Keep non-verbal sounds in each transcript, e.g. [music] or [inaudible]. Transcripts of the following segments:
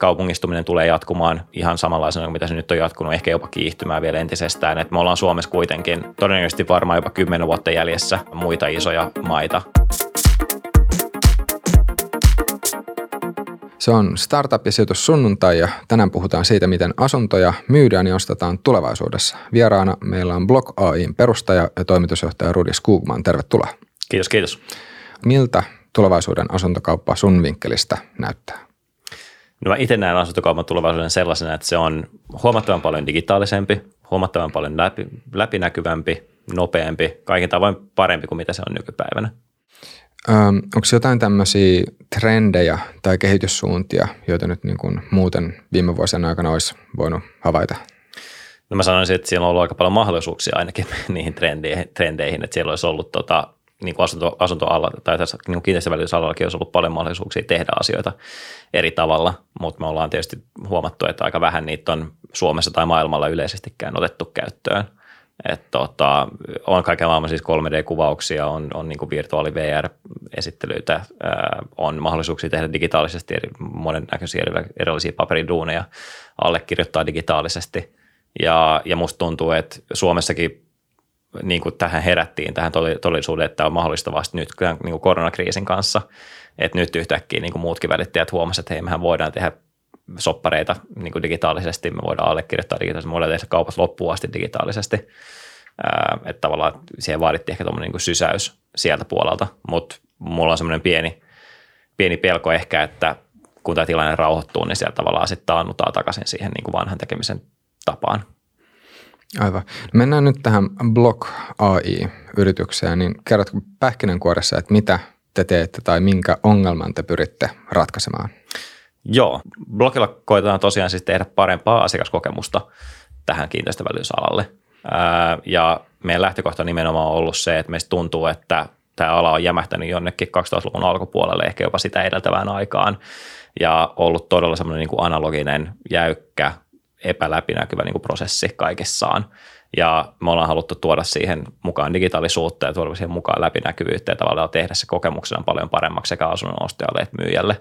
Kaupungistuminen tulee jatkumaan ihan samanlaisena kuin mitä se nyt on jatkunut, ehkä jopa kiihtymään vielä entisestään. Et me ollaan Suomessa kuitenkin todennäköisesti varmaan jopa kymmenen vuotta jäljessä muita isoja maita. Se on Startup ja sijoitus sunnuntai ja tänään puhutaan siitä, miten asuntoja myydään ja ostetaan tulevaisuudessa. Vieraana meillä on Block AIin perustaja ja toimitusjohtaja Rudi Skugman. Tervetuloa. Kiitos, kiitos. Miltä tulevaisuuden asuntokauppa sun vinkkelistä näyttää? No mä itse näen asuntokaupan tulevaisuuden sellaisena, että se on huomattavan paljon digitaalisempi, huomattavan paljon läpi, läpinäkyvämpi, nopeampi, kaikin tavoin parempi kuin mitä se on nykypäivänä. Öm, onko jotain tämmöisiä trendejä tai kehityssuuntia, joita nyt niin kuin muuten viime vuosien aikana olisi voinut havaita? No mä sanoisin, että siellä on ollut aika paljon mahdollisuuksia ainakin [laughs] niihin trendeihin, trendeihin että siellä olisi ollut tota, niin kuin asunto, asuntoalla tai tässä niin kiinteistövälitysallakin olisi ollut paljon mahdollisuuksia tehdä asioita eri tavalla, mutta me ollaan tietysti huomattu, että aika vähän niitä on Suomessa tai maailmalla yleisestikään otettu käyttöön. Et tota, on kaiken maailman siis 3D-kuvauksia, on, on niin virtuaali VR-esittelyitä, on mahdollisuuksia tehdä digitaalisesti eri, monennäköisiä erilaisia paperiduuneja, allekirjoittaa digitaalisesti. Ja, ja musta tuntuu, että Suomessakin niin kuin tähän herättiin, tähän todellisuuteen, että on mahdollista vasta nyt niin kuin koronakriisin kanssa. Että nyt yhtäkkiä niin kuin muutkin välittäjät huomasivat, että hei, mehän voidaan tehdä soppareita niin kuin digitaalisesti, me voidaan allekirjoittaa digitaalisesti, me voidaan tehdä kaupat loppuun asti digitaalisesti. Että tavallaan siihen vaadittiin ehkä tuommoinen niin sysäys sieltä puolelta, mutta mulla on semmoinen pieni, pieni pelko ehkä, että kun tämä tilanne rauhoittuu, niin sieltä tavallaan sitten taannutaan takaisin siihen niin kuin vanhan tekemisen tapaan. Aivan. Mennään nyt tähän Block AI-yritykseen, niin kerrotko pähkinänkuoressa, että mitä te teette tai minkä ongelman te pyritte ratkaisemaan? Joo, Blockilla koetetaan tosiaan siis tehdä parempaa asiakaskokemusta tähän kiinteistövälitysalalle. Ja meidän lähtökohta nimenomaan on ollut se, että meistä tuntuu, että tämä ala on jämähtänyt jonnekin 2000-luvun alkupuolelle, ehkä jopa sitä edeltävään aikaan, ja ollut todella semmoinen niin kuin analoginen, jäykkä, epäläpinäkyvä niin kuin prosessi kaikessaan. Ja me ollaan haluttu tuoda siihen mukaan digitaalisuutta ja tuoda siihen mukaan läpinäkyvyyttä ja tavallaan tehdä se kokemuksena paljon paremmaksi sekä asunnon ostajalle että myyjälle.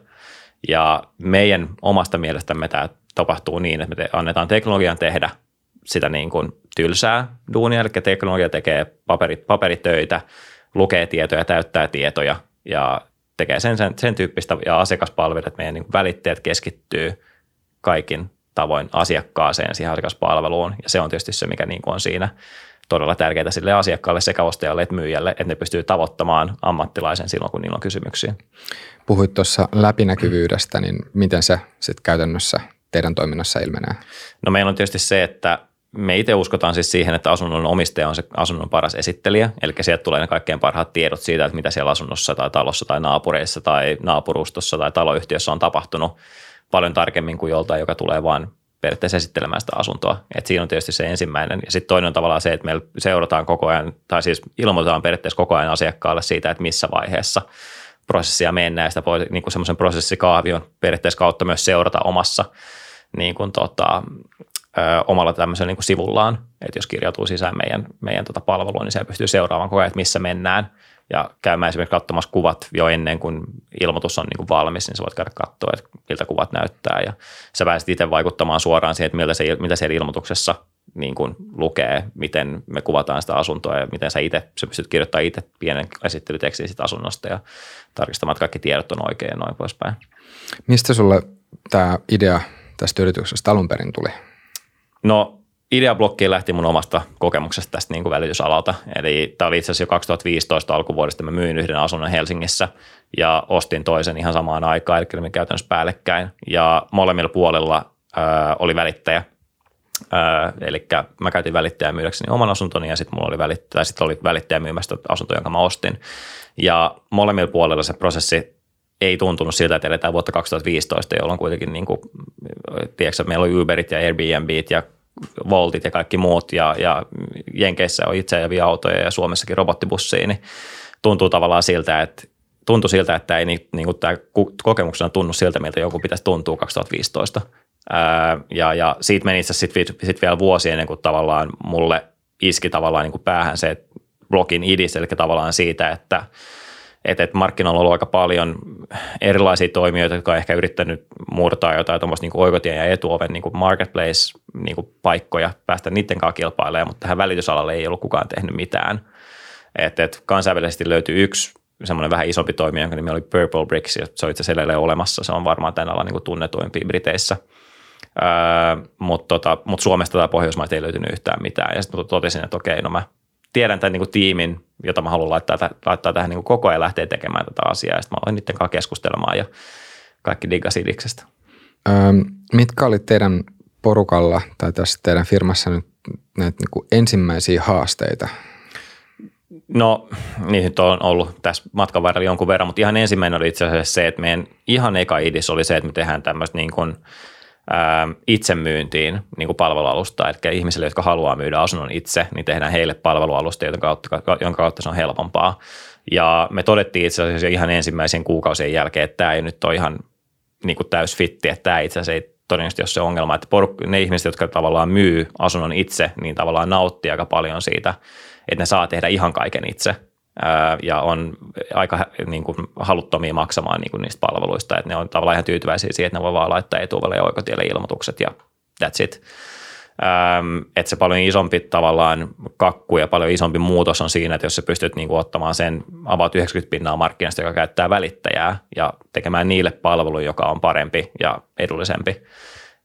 Ja meidän omasta mielestämme tämä tapahtuu niin, että me annetaan teknologian tehdä sitä niin kuin tylsää duunia, eli teknologia tekee paperit, paperitöitä, lukee tietoja, täyttää tietoja ja tekee sen, sen, sen tyyppistä ja asiakaspalvelut, että meidän niin välittäjät keskittyy kaikin tavoin asiakkaaseen, siihen asiakaspalveluun. Ja se on tietysti se, mikä niin kuin on siinä todella tärkeää sille asiakkaalle sekä ostajalle että myyjälle, että ne pystyy tavoittamaan ammattilaisen silloin, kun niillä on kysymyksiä. Puhuit tuossa läpinäkyvyydestä, niin miten se sitten käytännössä teidän toiminnassa ilmenee? No meillä on tietysti se, että me itse uskotaan siis siihen, että asunnon omistaja on se asunnon paras esittelijä, eli sieltä tulee ne kaikkein parhaat tiedot siitä, että mitä siellä asunnossa tai talossa tai naapureissa tai naapurustossa tai taloyhtiössä on tapahtunut paljon tarkemmin kuin joltain, joka tulee vaan periaatteessa esittelemään sitä asuntoa. Et siinä on tietysti se ensimmäinen. Ja sitten toinen on tavallaan se, että meillä seurataan koko ajan, tai siis ilmoitetaan periaatteessa koko ajan asiakkaalle siitä, että missä vaiheessa prosessia mennään. Ja sitä voi niin semmoisen prosessikaavion periaatteessa kautta myös seurata omassa niin kuin tota, ö, omalla tämmöisellä niin kuin sivullaan. Että jos kirjautuu sisään meidän, meidän tota palveluun, niin se pystyy seuraamaan koko ajan, että missä mennään – ja käymään esimerkiksi katsomassa kuvat jo ennen kuin ilmoitus on niin kuin valmis, niin sä voit käydä katsoa, että miltä kuvat näyttää ja sä pääset itse vaikuttamaan suoraan siihen, että miltä se, mitä siellä ilmoituksessa niin kuin lukee, miten me kuvataan sitä asuntoa ja miten sä itse, sä pystyt kirjoittamaan itse pienen esittelytekstin siitä asunnosta ja tarkistamaan, että kaikki tiedot on oikein ja noin poispäin. Mistä sulle tämä idea tästä yrityksestä alun perin tuli? No Ideablokkiin lähti mun omasta kokemuksesta tästä niin kuin välitysalalta. Eli tämä oli itse asiassa jo 2015 alkuvuodesta. Mä myin yhden asunnon Helsingissä ja ostin toisen ihan samaan aikaan, eli me käytännössä päällekkäin. Ja molemmilla puolilla äh, oli välittäjä. Äh, eli mä käytin välittäjää myydäkseni oman asuntoni ja sitten mulla oli välittäjä, sit oli välittäjä myymästä asunto, jonka mä ostin. Ja molemmilla puolilla se prosessi ei tuntunut siltä, että eletään vuotta 2015, jolloin kuitenkin niin kuin, tiedätkö, meillä oli Uberit ja Airbnbit ja Voltit ja kaikki muut ja, ja Jenkeissä on itseajavia autoja ja Suomessakin robottibussia, niin tuntuu tavallaan siltä, että tuntui siltä, että ei niin, niin kuin tämä kokemuksena tunnu siltä, miltä joku pitäisi tuntua 2015. Ää, ja, ja siitä meni itse sitten sit vielä vuosi ennen kuin tavallaan mulle iski tavallaan niin kuin päähän se blogin idis, eli tavallaan siitä, että että, että markkinoilla on ollut aika paljon erilaisia toimijoita, jotka on ehkä yrittänyt murtaa jotain tuommoista niin oikotien ja etuoven niin marketplace-paikkoja, niin päästä niiden kanssa kilpailemaan, mutta tähän välitysalalle ei ollut kukaan tehnyt mitään. Että, että kansainvälisesti löytyy yksi semmoinen vähän isompi toimija, jonka nimi oli Purple Bricks, ja se on itse asiassa olemassa. Se on varmaan tämän alan niin tunnetuimpia Briteissä. Öö, mutta tota, mut Suomesta tai Pohjoismaista ei löytynyt yhtään mitään. Ja sitten totesin, että okei, no mä tiedän tämän niin kuin tiimin, jota mä haluan laittaa, laittaa tähän niin kuin koko ajan lähteä tekemään tätä asiaa. Ja sitten mä aloin niiden kanssa keskustelemaan ja kaikki diggasi Idiksestä. Öö, mitkä oli teidän porukalla tai tässä teidän firmassa nyt näitä niin kuin ensimmäisiä haasteita? No, niihin on ollut tässä matkan varrella jonkun verran, mutta ihan ensimmäinen oli itse asiassa se, että meidän ihan eka idis oli se, että me tehdään tämmöistä niin kuin – itsemyyntiin niin kuin palvelualusta, eli ihmisille, jotka haluaa myydä asunnon itse, niin tehdään heille palvelualusta, jonka kautta, jonka kautta se on helpompaa. Ja me todettiin itse asiassa ihan ensimmäisen kuukausien jälkeen, että tämä ei nyt ole ihan niin kuin täys fitti, että tämä itse asiassa ei todennäköisesti ole se ongelma, että poruk- ne ihmiset, jotka tavallaan myy asunnon itse, niin tavallaan nauttii aika paljon siitä, että ne saa tehdä ihan kaiken itse – ja on aika niin kuin, haluttomia maksamaan niin kuin niistä palveluista, että ne on tavallaan ihan tyytyväisiä siihen, että ne voi vaan laittaa etuvelle ja oikotielle ilmoitukset ja that's it. Ähm, että se paljon isompi tavallaan kakku ja paljon isompi muutos on siinä, että jos sä pystyt niin kuin, ottamaan sen about 90 pinnaa markkinasta, joka käyttää välittäjää ja tekemään niille palvelu, joka on parempi ja edullisempi,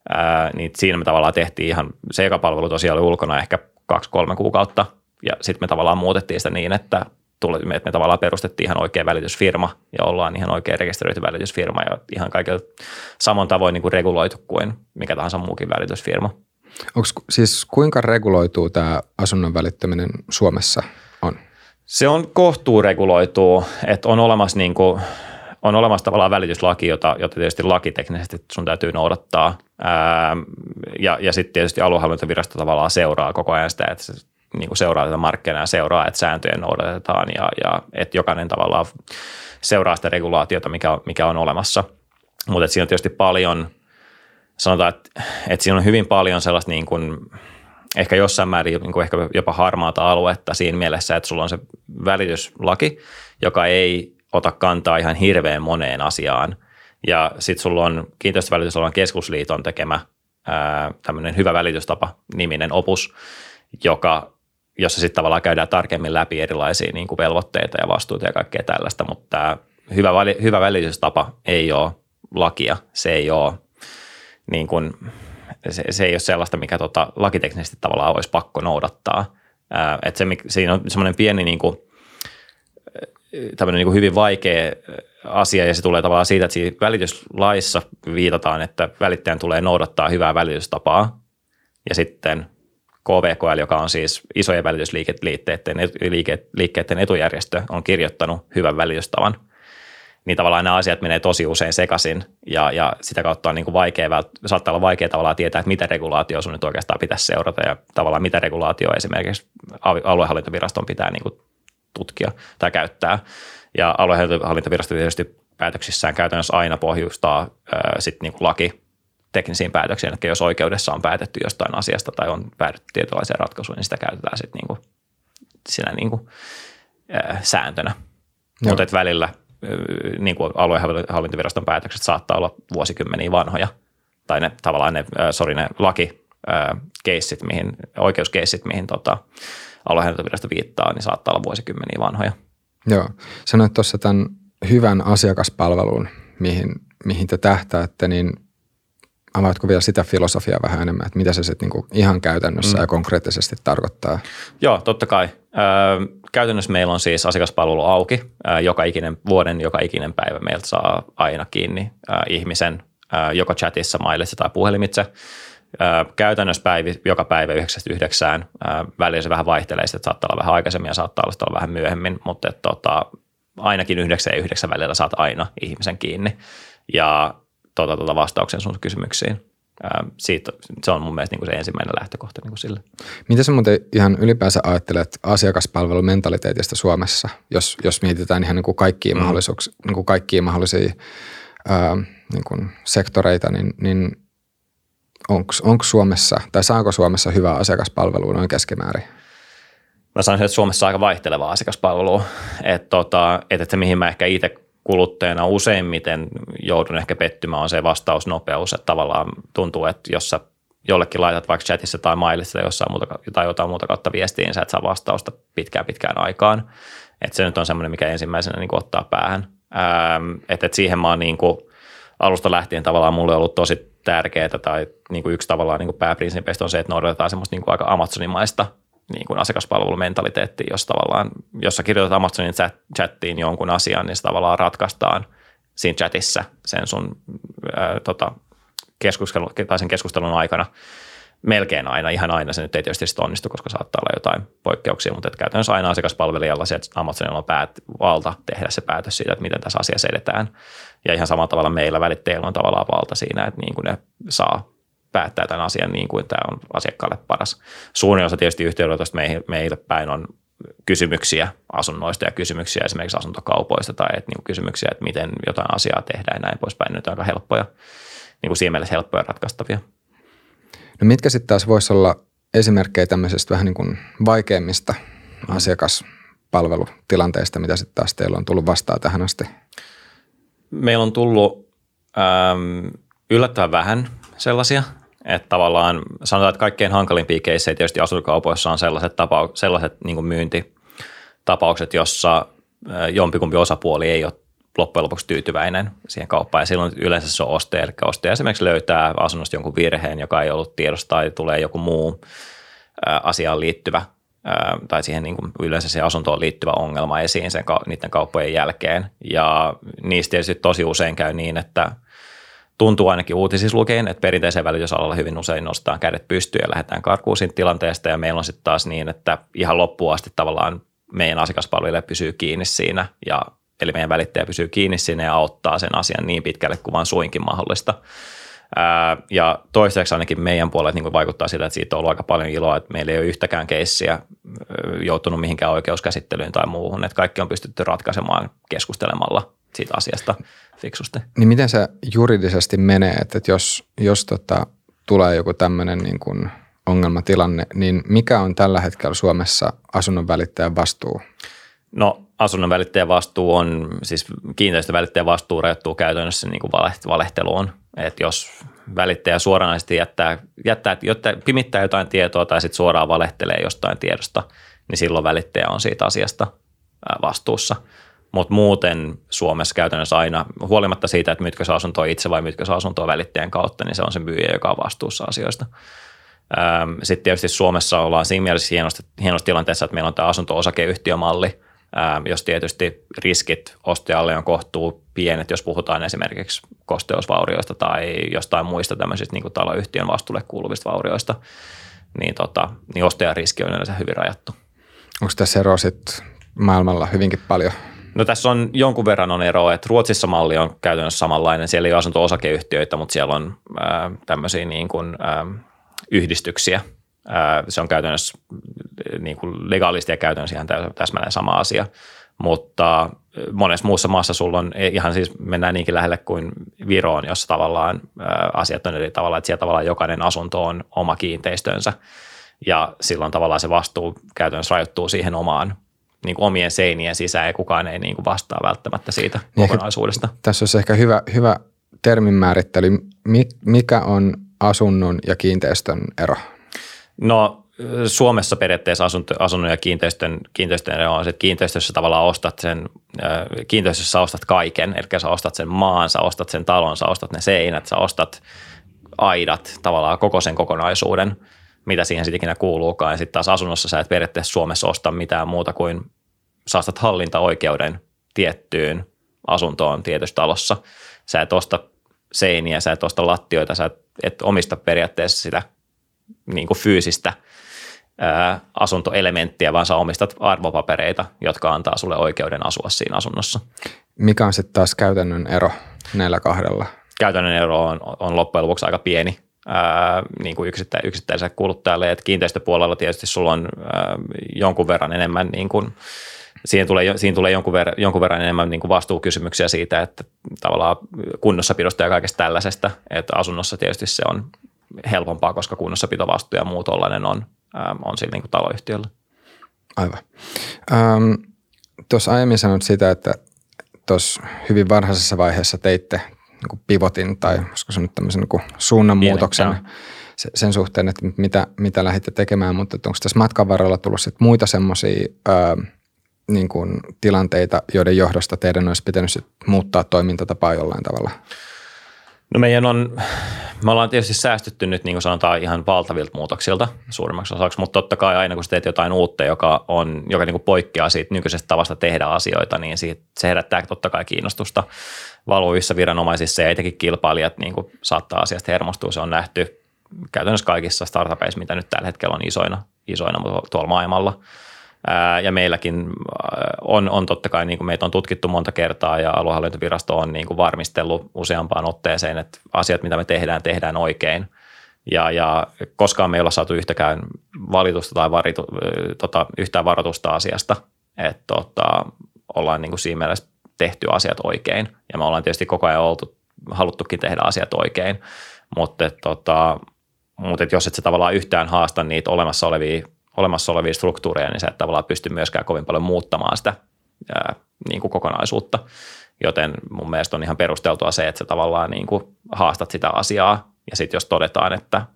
ää, niin siinä me tavallaan tehtiin ihan, se eka palvelu tosiaan oli ulkona ehkä kaksi-kolme kuukautta ja sitten me tavallaan muutettiin sitä niin, että tuli, että me tavallaan perustettiin ihan oikea välitysfirma ja ollaan ihan oikea rekisteröity välitysfirma ja ihan kaikilla samoin tavoin niin kuin reguloitu kuin mikä tahansa muukin välitysfirma. Onko siis kuinka reguloituu tämä asunnon välittäminen Suomessa on? Se on kohtuu reguloituu, että on olemassa niin kuin, on olemassa tavallaan välityslaki, jota, jota tietysti lakiteknisesti sun täytyy noudattaa. Ää, ja ja sitten tietysti aluehallintovirasto tavallaan seuraa koko ajan sitä, että se niin kuin seuraa tätä markkinaa ja seuraa, että sääntöjä noudatetaan ja, ja että jokainen tavallaan seuraa sitä regulaatiota, mikä, mikä on olemassa. Mutta siinä on tietysti paljon, sanotaan, että, että siinä on hyvin paljon sellaista niin kuin, ehkä jossain määrin niin kuin ehkä jopa harmaata aluetta siinä mielessä, että sulla on se välityslaki, joka ei ota kantaa ihan hirveän moneen asiaan. Ja sitten sulla on kiinteistövälitysalan keskusliiton tekemä tämmöinen hyvä välitystapa niminen opus, joka jossa sitten tavallaan käydään tarkemmin läpi erilaisia niin kuin velvoitteita ja vastuuta ja kaikkea tällaista, mutta hyvä, hyvä välitystapa ei ole lakia, se ei ole niin kuin, se, se ei ole sellaista, mikä tota, lakiteknisesti tavallaan olisi pakko noudattaa. Ää, että se, siinä on semmoinen pieni niin kuin, tämmöinen niin kuin hyvin vaikea asia ja se tulee tavallaan siitä, että siinä välityslaissa viitataan, että välittäjän tulee noudattaa hyvää välitystapaa ja sitten KVKL, joka on siis isojen välitysliikkeiden liikkeiden etujärjestö, on kirjoittanut hyvän välitystavan. Niin tavallaan nämä asiat menee tosi usein sekaisin ja, ja sitä kautta on niin kuin vaikea, saattaa olla vaikea tavallaan tietää, että mitä regulaatio sun nyt oikeastaan pitäisi seurata ja tavallaan mitä regulaatio esimerkiksi aluehallintoviraston pitää niin kuin tutkia tai käyttää. Ja aluehallintovirasto tietysti päätöksissään käytännössä aina pohjustaa sitten niin kuin laki teknisiin päätöksiin, että jos oikeudessa on päätetty jostain asiasta tai on päädytty tietynlaiseen ratkaisuun, niin sitä käytetään sitten niin kuin, siinä niin kuin, äh, sääntönä. Mutta välillä niin kuin aluehallintoviraston päätökset saattaa olla vuosikymmeniä vanhoja, tai ne tavallaan ne, äh, sorry, ne laki, keissit, mihin, oikeuskeissit, mihin tota, aluehallintovirasto viittaa, niin saattaa olla vuosikymmeniä vanhoja. Joo. Sanoit tuossa tämän hyvän asiakaspalvelun, mihin, mihin te tähtäätte, niin avaatko vielä sitä filosofiaa vähän enemmän, että mitä se sitten niinku ihan käytännössä mm. ja konkreettisesti tarkoittaa? Joo, totta kai. Ö, käytännössä meillä on siis asiakaspalvelu auki. Ö, joka ikinen vuoden, joka ikinen päivä meiltä saa aina kiinni ö, ihmisen ö, joko chatissa, mailissa tai puhelimitse. Ö, käytännössä päivi, joka päivä 9 välillä se vähän vaihtelee, että saattaa olla vähän aikaisemmin ja saattaa olla vähän myöhemmin, mutta et, tota, ainakin 9 ja 9 välillä saat aina ihmisen kiinni. Ja tuota, tuota vastauksen sun kysymyksiin. Ää, siitä, se on mun mielestä niin kuin se ensimmäinen lähtökohta niin kuin sille. Miten sä muuten ihan ylipäänsä ajattelet asiakaspalvelumentaliteetista Suomessa, jos, jos mietitään ihan niin kuin kaikkia, mm. mahdollisuuksia, niin kuin kaikkia mahdollisia ää, niin kuin sektoreita, niin, niin onko Suomessa tai saako Suomessa hyvää asiakaspalvelua noin keskimäärin? Mä sanoisin, että Suomessa on aika vaihteleva asiakaspalvelu. Että tota, että se, mihin mä ehkä itse kuluttajana useimmiten joudun ehkä pettymään, on se vastausnopeus. Että tavallaan tuntuu, että jos sä jollekin laitat vaikka chatissa tai mailissa tai jossain muuta, tai jotain muuta kautta viestiin, niin sä et saa vastausta pitkään pitkään aikaan. Että se nyt on semmoinen, mikä ensimmäisenä niin ottaa päähän. Ähm, että et siihen mä oon niin kuin alusta lähtien tavallaan mulle ollut tosi tärkeää tai niin kuin yksi tavallaan niin kuin pääprinsiipeistä on se, että noudatetaan semmoista niin kuin aika Amazonimaista niin kuin asiakaspalvelumentaliteetti, jos tavallaan, jos sä kirjoitat Amazonin chat, chattiin jonkun asian, niin se tavallaan ratkaistaan siinä chatissa sen sun ää, tota, keskustelun, tai sen keskustelun aikana melkein aina, ihan aina se nyt ei tietysti onnistu, koska saattaa olla jotain poikkeuksia, mutta käytännössä aina asiakaspalvelijalla se, että Amazonilla on päät, valta tehdä se päätös siitä, että miten tässä asiassa edetään. Ja ihan samalla tavalla meillä välittäjillä on tavallaan valta siinä, että niin kuin ne saa päättää tämän asian niin kuin tämä on asiakkaalle paras. Suurin osa tietysti yhteydenotosta meille päin on kysymyksiä asunnoista ja kysymyksiä esimerkiksi asuntokaupoista tai että niin kysymyksiä, että miten jotain asiaa tehdään ja näin poispäin. Nyt on aika helppoja, niin kuin siinä mielessä helppoja ratkaistavia. No mitkä sitten taas voisi olla esimerkkejä tämmöisestä vähän niin kuin vaikeimmista mm. asiakaspalvelutilanteista, mitä sitten taas teillä on tullut vastaan tähän asti? Meillä on tullut ähm, yllättävän vähän sellaisia, että tavallaan sanotaan, että kaikkein hankalimpia keissejä tietysti asuntokaupoissa on sellaiset, tapau- sellaiset niin myyntitapaukset, jossa jompikumpi osapuoli ei ole loppujen lopuksi tyytyväinen siihen kauppaan. Ja silloin yleensä se on ostaja, eli ostaja esimerkiksi löytää asunnosta jonkun virheen, joka ei ollut tiedossa tai tulee joku muu asiaan liittyvä tai siihen niin kuin yleensä siihen asuntoon liittyvä ongelma esiin sen, niiden kauppojen jälkeen. Ja niistä tietysti tosi usein käy niin, että tuntuu ainakin uutisissa lukeen, että perinteisen välitysalalla hyvin usein nostaa kädet pystyyn ja lähdetään karkuun siitä tilanteesta. Ja meillä on sitten taas niin, että ihan loppuun asti tavallaan meidän asiakaspalvelija pysyy kiinni siinä ja Eli meidän välittäjä pysyy kiinni sinne ja auttaa sen asian niin pitkälle kuin vaan suinkin mahdollista. Ja toiseksi ainakin meidän puolelle niin vaikuttaa siltä, että siitä on ollut aika paljon iloa, että meillä ei ole yhtäkään keissiä joutunut mihinkään oikeuskäsittelyyn tai muuhun, että kaikki on pystytty ratkaisemaan keskustelemalla siitä asiasta fiksusti. Niin miten se juridisesti menee, että jos, jos tota, tulee joku tämmöinen niin kuin ongelmatilanne, niin mikä on tällä hetkellä Suomessa asunnon välittäjän vastuu? No asunnon välittäjän vastuu on, siis kiinteistövälittäjän vastuu rajoittuu käytännössä niin kuin valehteluun. Että jos välittäjä suoranaisesti jättää, jättää, jotta pimittää jotain tietoa tai sitten suoraan valehtelee jostain tiedosta, niin silloin välittäjä on siitä asiasta vastuussa. Mutta muuten Suomessa käytännössä aina, huolimatta siitä, että myytkö se asuntoa itse vai myytkö se asuntoa välittäjän kautta, niin se on se myyjä, joka on vastuussa asioista. Sitten tietysti Suomessa ollaan siinä mielessä hienossa, hienossa tilanteessa, että meillä on tämä asunto-osakeyhtiömalli – jos tietysti riskit ostajalle on kohtuu pienet, jos puhutaan esimerkiksi kosteusvaurioista tai jostain muista tämmöisistä niin kuin taloyhtiön vastuulle kuuluvista vaurioista, niin, tota, niin ostajan riski on yleensä hyvin rajattu. Onko tässä eroa maailmalla hyvinkin paljon? No tässä on jonkun verran on eroa, että Ruotsissa malli on käytännössä samanlainen. Siellä ei ole asunto-osakeyhtiöitä, mutta siellä on ää, tämmöisiä niin kuin, ää, yhdistyksiä – se on käytännössä niin kuin legaalisti ja käytännössä ihan täsmälleen sama asia. Mutta monessa muussa maassa sulla on ihan siis mennään niinkin lähelle kuin Viroon, jossa tavallaan asiat on eri tavalla, että siellä tavallaan jokainen asunto on oma kiinteistönsä ja silloin tavallaan se vastuu käytännössä rajoittuu siihen omaan niin kuin omien seinien sisään ja kukaan ei niin kuin vastaa välttämättä siitä niin kokonaisuudesta. Tässä olisi ehkä hyvä, hyvä termin määrittely. Mikä on asunnon ja kiinteistön ero? No Suomessa periaatteessa asunto, asunnon ja kiinteistön, kiinteistön on se, että kiinteistössä tavallaan ostat sen, kiinteistössä ostat kaiken, eli sä ostat sen maan, sä ostat sen talon, sä ostat ne seinät, sä ostat aidat, tavallaan koko sen kokonaisuuden, mitä siihen sitten ikinä kuuluukaan. Ja sitten taas asunnossa sä et periaatteessa Suomessa osta mitään muuta kuin sä ostat hallintaoikeuden tiettyyn asuntoon tietyssä talossa. Sä et osta seiniä, sä et osta lattioita, sä et, et omista periaatteessa sitä niin kuin fyysistä ää, asuntoelementtiä, vaan sä omistat arvopapereita, jotka antaa sulle oikeuden asua siinä asunnossa. Mikä on sitten taas käytännön ero näillä kahdella? Käytännön ero on, on loppujen lopuksi aika pieni ää, niin kuin yksittä, yksittäiselle kuluttajalle. Et kiinteistöpuolella tietysti sulla on ää, jonkun verran enemmän niin kuin, Siihen tulee, siinä tulee jonkun, verran, jonkun verran enemmän niin kuin vastuukysymyksiä siitä, että tavallaan kunnossapidosta ja kaikesta tällaisesta, että asunnossa tietysti se on helpompaa, koska kunnossapitovastuu ja muu tollainen on, ähm, on sillä niin kuin taloyhtiöllä. Aivan. Ähm, tuossa aiemmin sanoit sitä, että tuossa hyvin varhaisessa vaiheessa teitte niin pivotin tai olisiko se nyt tämmöisen niin suunnanmuutoksen sen suhteen, että mitä, mitä lähditte tekemään, mutta onko tässä matkan varrella tullut sit muita semmoisia niin tilanteita, joiden johdosta teidän olisi pitänyt muuttaa toimintatapaa jollain tavalla? No meidän on, me ollaan tietysti säästytty nyt niin kuin sanotaan ihan valtavilta muutoksilta suurimmaksi osaksi, mutta totta kai aina kun teet jotain uutta, joka, on, joka niin kuin poikkeaa siitä nykyisestä tavasta tehdä asioita, niin siitä, se herättää totta kai kiinnostusta valvovissa viranomaisissa ja etenkin kilpailijat niin kuin saattaa asiasta hermostua. Se on nähty käytännössä kaikissa startupeissa, mitä nyt tällä hetkellä on isoina, isoina tuolla maailmalla – ja meilläkin on, on totta kai, niin kuin meitä on tutkittu monta kertaa ja aluehallintovirasto on niin kuin varmistellut useampaan otteeseen, että asiat, mitä me tehdään, tehdään oikein. Ja, ja koskaan me ei olla saatu yhtäkään valitusta tai varitu, tota, yhtään varoitusta asiasta, että tota, ollaan niin kuin siinä mielessä tehty asiat oikein. Ja me ollaan tietysti koko ajan oltu, haluttukin tehdä asiat oikein, mutta, tota, mutta jos et se tavallaan yhtään haasta niitä olemassa olevia olemassa olevia struktuureja, niin se et tavallaan pysty myöskään kovin paljon muuttamaan sitä ää, niin kuin kokonaisuutta. Joten mun mielestä on ihan perusteltua se, että sä tavallaan niin kuin haastat sitä asiaa ja sitten jos todetaan, että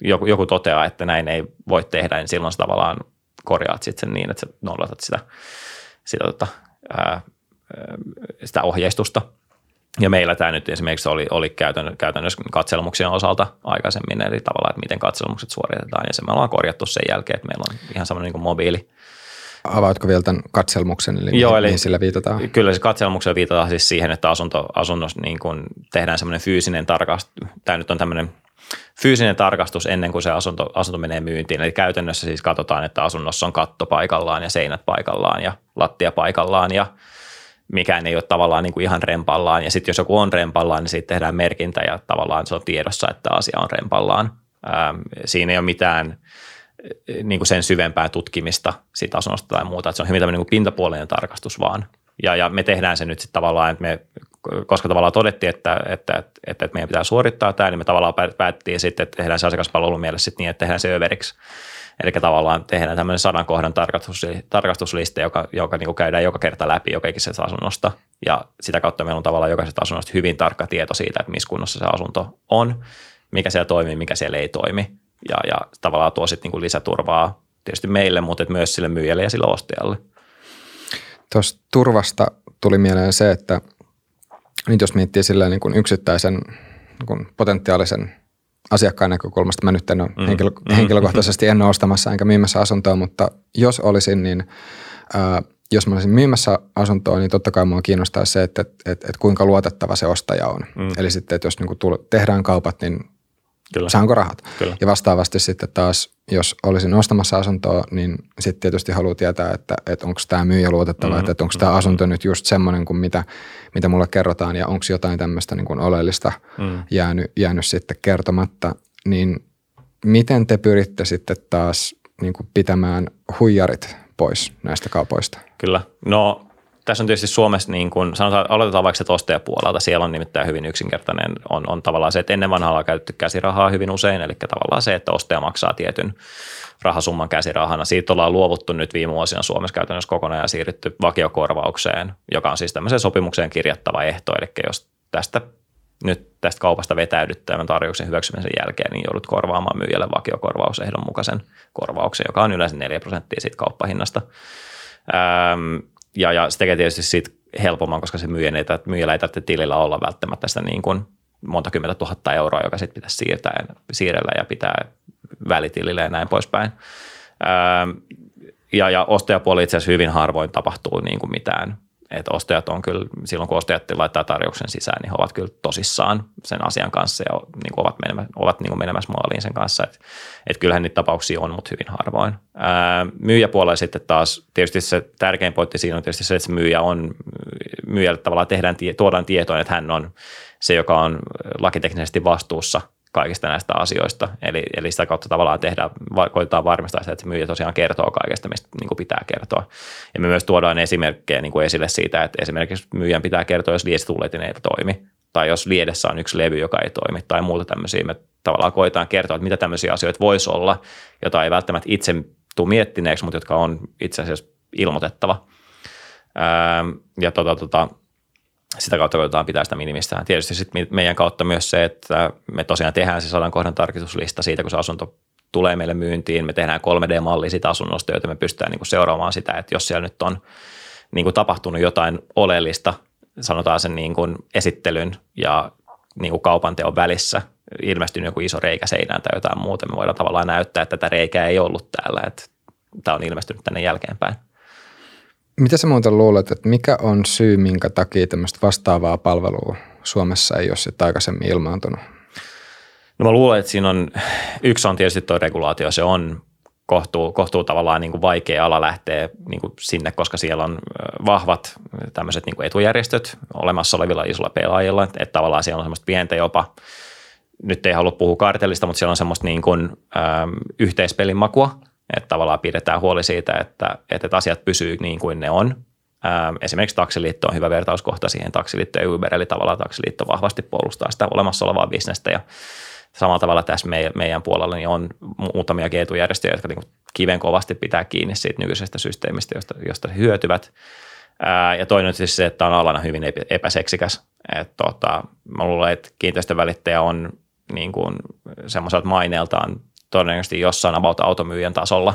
joku, joku toteaa, että näin ei voi tehdä, niin silloin sä tavallaan korjaat sitten sen niin, että sä noudatat sitä, sitä, tota, ää, sitä ohjeistusta – ja meillä tämä nyt esimerkiksi oli, oli käytännössä katselmuksien osalta aikaisemmin, eli tavallaan, että miten katselmukset suoritetaan, ja se me ollaan korjattu sen jälkeen, että meillä on ihan semmoinen niin mobiili. Avaatko vielä tämän katselmuksen, eli, Joo, eli mihin sillä viitataan? Kyllä se katselmuksella viitataan siis siihen, että asunto, asunnossa niin kuin tehdään semmoinen fyysinen tarkastus, tämä nyt on tämmöinen fyysinen tarkastus ennen kuin se asunto, asunto menee myyntiin. Eli käytännössä siis katsotaan, että asunnossa on katto paikallaan ja seinät paikallaan ja lattia paikallaan ja mikään ei ole tavallaan niin kuin ihan rempallaan. Ja sitten jos joku on rempallaan, niin siitä tehdään merkintä ja tavallaan se on tiedossa, että asia on rempallaan. Ähm, siinä ei ole mitään niin kuin sen syvempää tutkimista siitä asunnosta tai muuta. Että se on hyvin tämmöinen niin kuin pintapuolinen tarkastus vaan. Ja, ja me tehdään se nyt sitten tavallaan, että me, koska tavallaan todettiin, että, että, että, että meidän pitää suorittaa tämä, niin me tavallaan päättiin sitten, että tehdään se asiakaspalvelun mielessä sitten niin, että tehdään se överiksi Eli tavallaan tehdään tämmöinen sadan kohdan tarkastus, tarkastusliste, joka, joka niin kuin käydään joka kerta läpi joka ikisessä asunnosta. Ja sitä kautta meillä on tavallaan jokaisesta asunnosta hyvin tarkka tieto siitä, että missä kunnossa se asunto on, mikä siellä toimii, mikä siellä ei toimi. Ja, ja tavallaan tuo sitten niin lisäturvaa tietysti meille, mutta myös sille myyjälle ja sille ostajalle. Tuosta turvasta tuli mieleen se, että nyt jos miettii sillä niin kuin yksittäisen niin kuin potentiaalisen asiakkaan näkökulmasta. Mä nyt en ole mm. henkilö, mm. henkilökohtaisesti en ole ostamassa enkä myymässä asuntoa, mutta jos olisin, niin ää, jos mä olisin myymässä asuntoa, niin totta kai mua kiinnostaa se, että, että, että, että kuinka luotettava se ostaja on. Mm. Eli sitten, että jos niin kuin tehdään kaupat, niin Kyllä. saanko rahat. Kyllä. Ja vastaavasti sitten taas, jos olisin ostamassa asuntoa, niin sitten tietysti haluaa tietää, että, että onko tämä myyjä luotettava, mm-hmm. että onko tämä mm-hmm. asunto nyt just semmoinen kuin mitä, mitä mulle kerrotaan ja onko jotain tämmöistä niin kuin oleellista mm. jäänyt, jäänyt sitten kertomatta. Niin miten te pyritte sitten taas niin kuin pitämään huijarit pois näistä kaupoista? Kyllä. No tässä on tietysti Suomessa, niin kun sanotaan, aloitetaan vaikka se ostajapuolelta, siellä on nimittäin hyvin yksinkertainen, on, on tavallaan se, että ennen vanhalla on käytetty käsirahaa hyvin usein, eli tavallaan se, että ostaja maksaa tietyn rahasumman käsirahana. Siitä ollaan luovuttu nyt viime vuosina Suomessa käytännössä kokonaan ja siirrytty vakiokorvaukseen, joka on siis tämmöiseen sopimukseen kirjattava ehto, eli jos tästä nyt tästä kaupasta vetäydyt tämän tarjouksen hyväksymisen jälkeen, niin joudut korvaamaan myyjälle vakiokorvausehdon mukaisen korvauksen, joka on yleensä 4 prosenttia siitä kauppahinnasta. Ja, ja se tekee tietysti siitä helpomman, koska se myyjä ei, myyjällä ei tarvitse tilillä olla välttämättä sitä niin kuin monta kymmentä tuhatta euroa, joka sitten pitäisi siirtää, siirrellä ja pitää välitilille ja näin poispäin. ja, ja ostajapuoli itse asiassa hyvin harvoin tapahtuu niin kuin mitään että ostajat on kyllä, silloin kun ostajat laittaa tarjouksen sisään, niin he ovat kyllä tosissaan sen asian kanssa ja niin kuin ovat, menemä, ovat niin kuin menemässä maaliin sen kanssa. Että et kyllähän niitä tapauksia on, mutta hyvin harvoin. Ää, myyjäpuolella sitten taas tietysti se tärkein pointti siinä on tietysti se, että se myyjä on, myyjälle tavallaan tehdään, tuodaan tietoon, että hän on se, joka on lakiteknisesti vastuussa – kaikista näistä asioista. Eli, eli sitä kautta tavallaan tehdään, koitetaan varmistaa se, että se myyjä tosiaan kertoo kaikesta, mistä niin kuin pitää kertoa. Ja me myös tuodaan esimerkkejä niin kuin esille siitä, että esimerkiksi myyjän pitää kertoa, jos liesitulletin ei toimi, tai jos liedessä on yksi levy, joka ei toimi, tai muuta tämmöisiä. Me tavallaan koitetaan kertoa, että mitä tämmöisiä asioita voisi olla, jota ei välttämättä itse tule miettineeksi, mutta jotka on itse asiassa ilmoitettava. Ja tota, tota, sitä kautta koitetaan pitää sitä minimistään. Tietysti sitten meidän kautta myös se, että me tosiaan tehdään se sadan kohdan tarkistuslista siitä, kun se asunto tulee meille myyntiin. Me tehdään 3D-malli siitä asunnosta, joita me pystytään niin kuin seuraamaan sitä, että jos siellä nyt on niin kuin tapahtunut jotain oleellista, sanotaan sen niin kuin esittelyn ja niin kuin kaupanteon välissä, ilmestynyt joku iso reikä seinään tai jotain muuta, me voidaan tavallaan näyttää, että tätä reikää ei ollut täällä, että tämä on ilmestynyt tänne jälkeenpäin. Mitä sä muuten luulet, että mikä on syy, minkä takia tämmöistä vastaavaa palvelua Suomessa ei ole sitten aikaisemmin ilmaantunut? No mä luulen, että siinä on, yksi on tietysti tuo regulaatio, se on kohtuu, kohtuu tavallaan niin kuin vaikea ala lähteä niin kuin sinne, koska siellä on vahvat tämmöiset niin kuin etujärjestöt olemassa olevilla isolla pelaajilla, että tavallaan siellä on semmoista pientä jopa, nyt ei halua puhua kartellista, mutta siellä on semmoista niin kuin, äm, yhteispelin makua, että tavallaan pidetään huoli siitä, että, että asiat pysyy niin kuin ne on. Ähm, esimerkiksi Taksiliitto on hyvä vertauskohta siihen Taksiliitto ja Uber, eli tavallaan Taksiliitto vahvasti puolustaa sitä olemassa olevaa bisnestä ja samalla tavalla tässä meidän, puolella niin on muutamia etujärjestöjä, jotka niin kiven kovasti pitää kiinni siitä nykyisestä systeemistä, josta, josta he hyötyvät. Ja toinen on siis se, että on alana hyvin epäseksikäs. Et, tota, mä luulen, että kiinteistövälittäjä on niin kuin semmoiselta maineeltaan todennäköisesti jossain about automyyjän tasolla.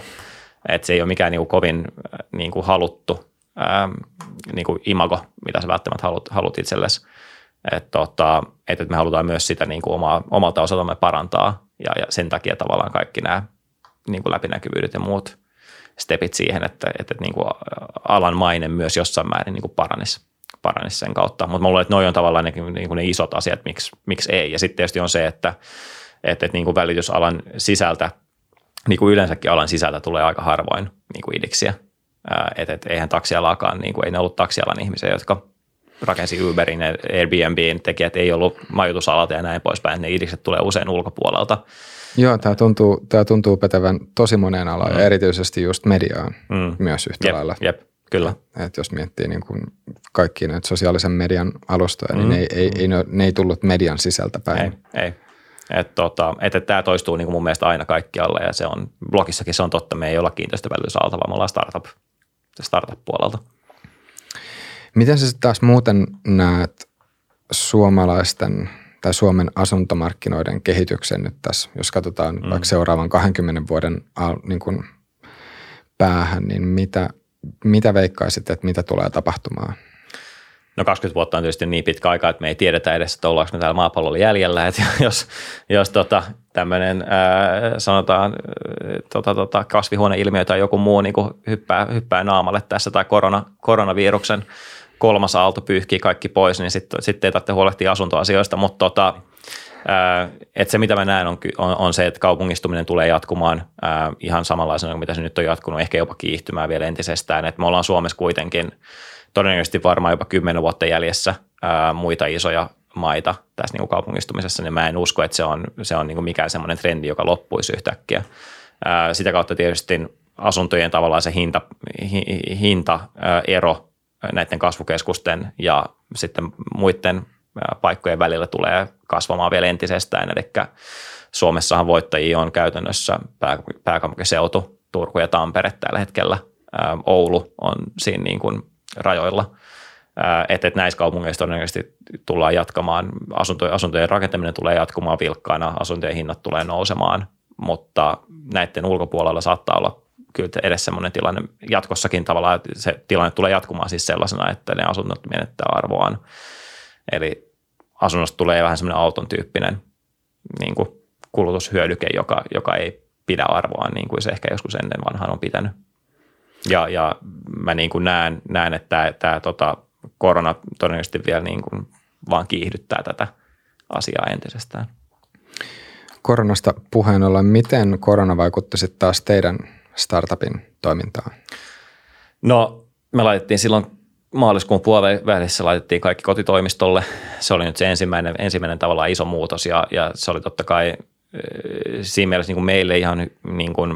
Että se ei ole mikään niin kuin kovin niin kuin haluttu ää, niin kuin imago, mitä sä välttämättä haluat, haluat itsellesi. Että tota, et, me halutaan myös sitä niin kuin omaa, omalta osaltamme parantaa ja, ja sen takia tavallaan kaikki nämä niin kuin läpinäkyvyydet ja muut stepit siihen, että, että, että niin kuin alan maine myös jossain määrin niin kuin paranisi, paranisi sen kautta. Mutta mä luulen, että noi on tavallaan ne, niin kuin ne isot asiat, miksi, miksi ei. Ja sitten tietysti on se, että, että, että niin kuin välitysalan sisältä, niin kuin yleensäkin alan sisältä tulee aika harvoin niin kuin idiksiä. Että et, eihän taksialakaan, niin kuin, ei ne ollut taksialan ihmisiä, jotka rakensi Uberin, Airbnbin tekijät ei ollut majoitusalalta ja näin poispäin. Ne idikset tulee usein ulkopuolelta. Joo, tämä tuntuu, tämä tuntuu pätevän tosi moneen alaan mm. ja erityisesti just mediaan mm. myös yhtä jep, lailla. Jep, kyllä. Et jos miettii niin kuin kaikki näitä sosiaalisen median alustoja, niin mm. niin ne, ei, ei, ne, ne ei tullut median sisältä päin. Ei, ei. Että tota, et, et tämä toistuu niin kuin mun mielestä aina kaikkialla ja se on, blogissakin se on totta, me ei olla kiinteistövälitysalta, vaan me ollaan startup, startup-puolelta. Miten sä taas muuten näet suomalaisten tai Suomen asuntomarkkinoiden kehityksen nyt tässä, jos katsotaan mm. vaikka seuraavan 20 vuoden niin kuin päähän, niin mitä, mitä veikkaisit, että mitä tulee tapahtumaan? No 20 vuotta on tietysti niin pitkä aika, että me ei tiedetä edes, että ollaanko me täällä maapallolla jäljellä. [laughs] Että jos jos tota, tämmöinen sanotaan tota, tota, kasvihuoneilmiö tai joku muu niin hyppää, hyppää naamalle tässä tai korona, koronaviruksen kolmas aalto pyyhkii kaikki pois, niin sitten sit ei tarvitse huolehtia asuntoasioista, mutta tota, että se, mitä mä näen, on, on, on se, että kaupungistuminen tulee jatkumaan ää, ihan samanlaisena kuin mitä se nyt on jatkunut, ehkä jopa kiihtymään vielä entisestään. Et me ollaan Suomessa kuitenkin todennäköisesti varmaan jopa kymmenen vuotta jäljessä ää, muita isoja maita tässä niin kuin kaupungistumisessa, niin mä en usko, että se on, se on niin kuin mikään semmoinen trendi, joka loppuisi yhtäkkiä. Ää, sitä kautta tietysti asuntojen tavallaan se hinta, hi, hinta ero näiden kasvukeskusten ja sitten muiden paikkojen välillä tulee kasvamaan vielä entisestään. Eli Suomessahan voittajia on käytännössä pääkaupunkiseutu, Turku ja Tampere tällä hetkellä. Oulu on siinä niin kuin rajoilla. Että et näissä kaupungeissa todennäköisesti tullaan jatkamaan, asuntojen, asuntojen rakentaminen tulee jatkumaan vilkkaana, asuntojen hinnat tulee nousemaan, mutta näiden ulkopuolella saattaa olla kyllä edes semmoinen tilanne jatkossakin tavallaan, että se tilanne tulee jatkumaan siis sellaisena, että ne asunnot menettää arvoaan. Eli asunnosta tulee vähän semmoinen auton tyyppinen niin kuin kulutushyödyke, joka, joka ei pidä arvoa niin kuin se ehkä joskus ennen vanhaan on pitänyt. Ja, ja mä niin kuin näen, näen, että tämä, tämä tota, korona todennäköisesti vielä niin kuin vaan kiihdyttää tätä asiaa entisestään. Koronasta puheen ollen, miten korona vaikutti sitten taas teidän startupin toimintaan? No me laitettiin silloin maaliskuun puolivälissä laitettiin kaikki kotitoimistolle. Se oli nyt se ensimmäinen, ensimmäinen tavallaan iso muutos ja, ja se oli totta kai siinä mielessä niin kuin meille ihan niin kuin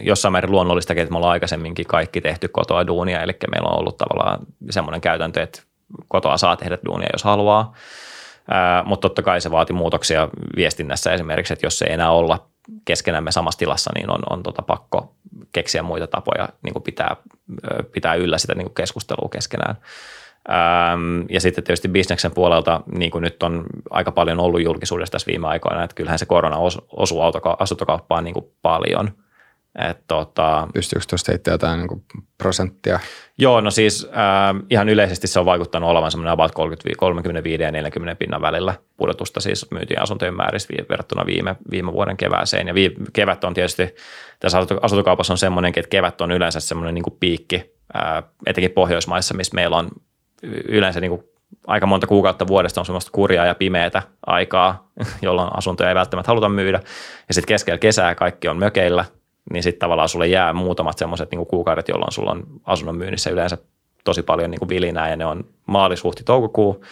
jossain määrin luonnollista, että me ollaan aikaisemminkin kaikki tehty kotoa duunia, eli meillä on ollut tavallaan semmoinen käytäntö, että kotoa saa tehdä duunia, jos haluaa, mutta totta kai se vaati muutoksia viestinnässä. Esimerkiksi, että jos ei enää olla keskenämme samassa tilassa, niin on, on tota pakko keksiä muita tapoja niin kuin pitää, pitää yllä sitä niin kuin keskustelua keskenään. Ähm, ja sitten tietysti bisneksen puolelta, niin kuin nyt on aika paljon ollut julkisuudessa tässä viime aikoina, että kyllähän se korona osuu asuntokauppaan niin kuin paljon – et tota, Pystyykö tuosta heittämään jotain niin prosenttia? Joo, no siis äh, ihan yleisesti se on vaikuttanut olevan semmoinen about 35 ja 40 pinnan välillä pudotusta siis myyntiin asuntojen määrissä verrattuna viime, viime vuoden kevääseen. Ja vii, kevät on tietysti, tässä asuntokaupassa on semmoinen, että kevät on yleensä semmoinen niin piikki, äh, etenkin Pohjoismaissa, missä meillä on yleensä niin kuin aika monta kuukautta vuodesta on semmoista kurjaa ja pimeätä aikaa, [laughs] jolloin asuntoja ei välttämättä haluta myydä. Ja sitten keskellä kesää kaikki on mökeillä – niin sitten tavallaan sulle jää muutamat semmoiset niin kuukaudet, jolloin sulla on asunnon myynnissä yleensä tosi paljon niin kuin vilinää ja ne on maalis, huhti, toukokuu.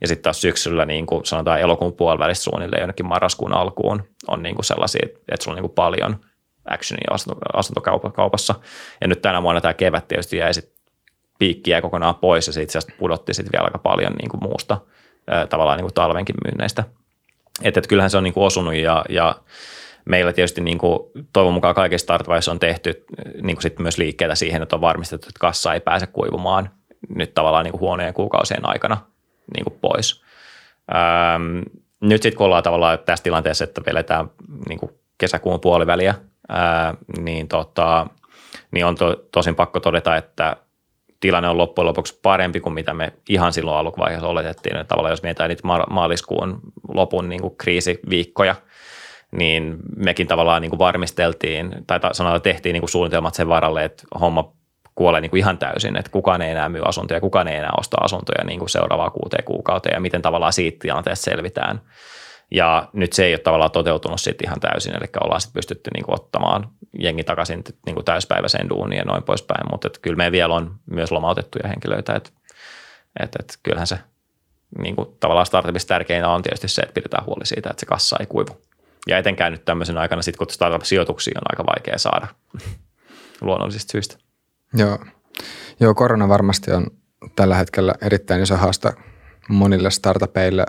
Ja sitten taas syksyllä niin kuin sanotaan elokuun puolivälistä suunnilleen jonnekin marraskuun alkuun on niin kuin sellaisia, että sulla on niin kuin paljon actionia asuntokaupassa. Ja nyt tänä vuonna tämä kevät tietysti jäi sitten piikkiä kokonaan pois ja se itse asiassa pudotti sitten vielä aika paljon niin kuin muusta tavallaan niin kuin talvenkin myynneistä. Että et kyllähän se on niin kuin osunut ja, ja meillä tietysti niin kuin, toivon mukaan kaikissa startuvaiheissa on tehty niin kuin sit myös liikkeitä siihen, että on varmistettu, että kassa ei pääse kuivumaan nyt tavallaan niin kuin huoneen kuukausien aikana niin kuin pois. Ähm, nyt sitten kun ollaan tavallaan tässä tilanteessa, että veletään niin kuin kesäkuun puoliväliä, ää, niin, tota, niin on to, tosin pakko todeta, että tilanne on loppujen lopuksi parempi kuin mitä me ihan silloin alkuvaiheessa oletettiin. Että tavallaan jos mietitään niitä maaliskuun lopun niin kuin kriisiviikkoja – niin mekin tavallaan niin kuin varmisteltiin, tai sanotaan, tehtiin niin kuin suunnitelmat sen varalle, että homma kuolee niin kuin ihan täysin, että kukaan ei enää myy asuntoja, kukaan ei enää osta asuntoja niin kuin seuraavaa kuuteen kuukauteen ja miten tavallaan siitä tilanteesta selvitään. Ja nyt se ei ole tavallaan toteutunut sitten ihan täysin, eli ollaan sitten pystytty niin ottamaan jengi takaisin niin kuin täyspäiväiseen duuniin ja noin poispäin, mutta kyllä me vielä on myös lomautettuja henkilöitä, että, että, että kyllähän se niin kuin tavallaan startupissa tärkeintä on tietysti se, että pidetään huoli siitä, että se kassa ei kuivu. Ja etenkään nyt tämmöisen aikana, sit kun startup-sijoituksia on aika vaikea saada [laughs] luonnollisista syistä. Joo. Joo, korona varmasti on tällä hetkellä erittäin iso haaste monille startupeille.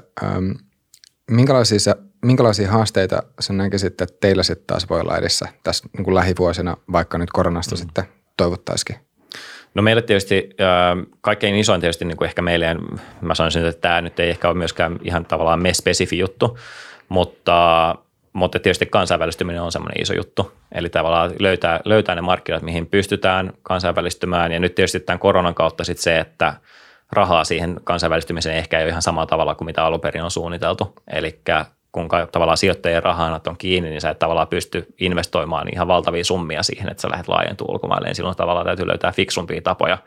Minkälaisia, minkälaisia haasteita sä näkisit, että teillä sitten taas voi olla edessä tässä niin kuin lähivuosina, vaikka nyt koronasta mm. sitten toivottaisikin? No meille tietysti kaikkein isoin tietysti niin kuin ehkä meille, mä sanoisin, että tämä nyt ei ehkä ole myöskään ihan tavallaan me spesifi juttu, mutta mutta tietysti kansainvälistyminen on semmoinen iso juttu. Eli tavallaan löytää, löytää ne markkinat, mihin pystytään kansainvälistymään. Ja nyt tietysti tämän koronan kautta sitten se, että rahaa siihen kansainvälistymiseen ehkä ei ole ihan samalla tavalla kuin mitä alun perin on suunniteltu. Eli kun tavallaan sijoittajien rahanat on kiinni, niin sä et tavallaan pysty investoimaan ihan valtavia summia siihen, että sä lähdet laajentumaan ulkomaille. Silloin tavallaan täytyy löytää fiksumpia tapoja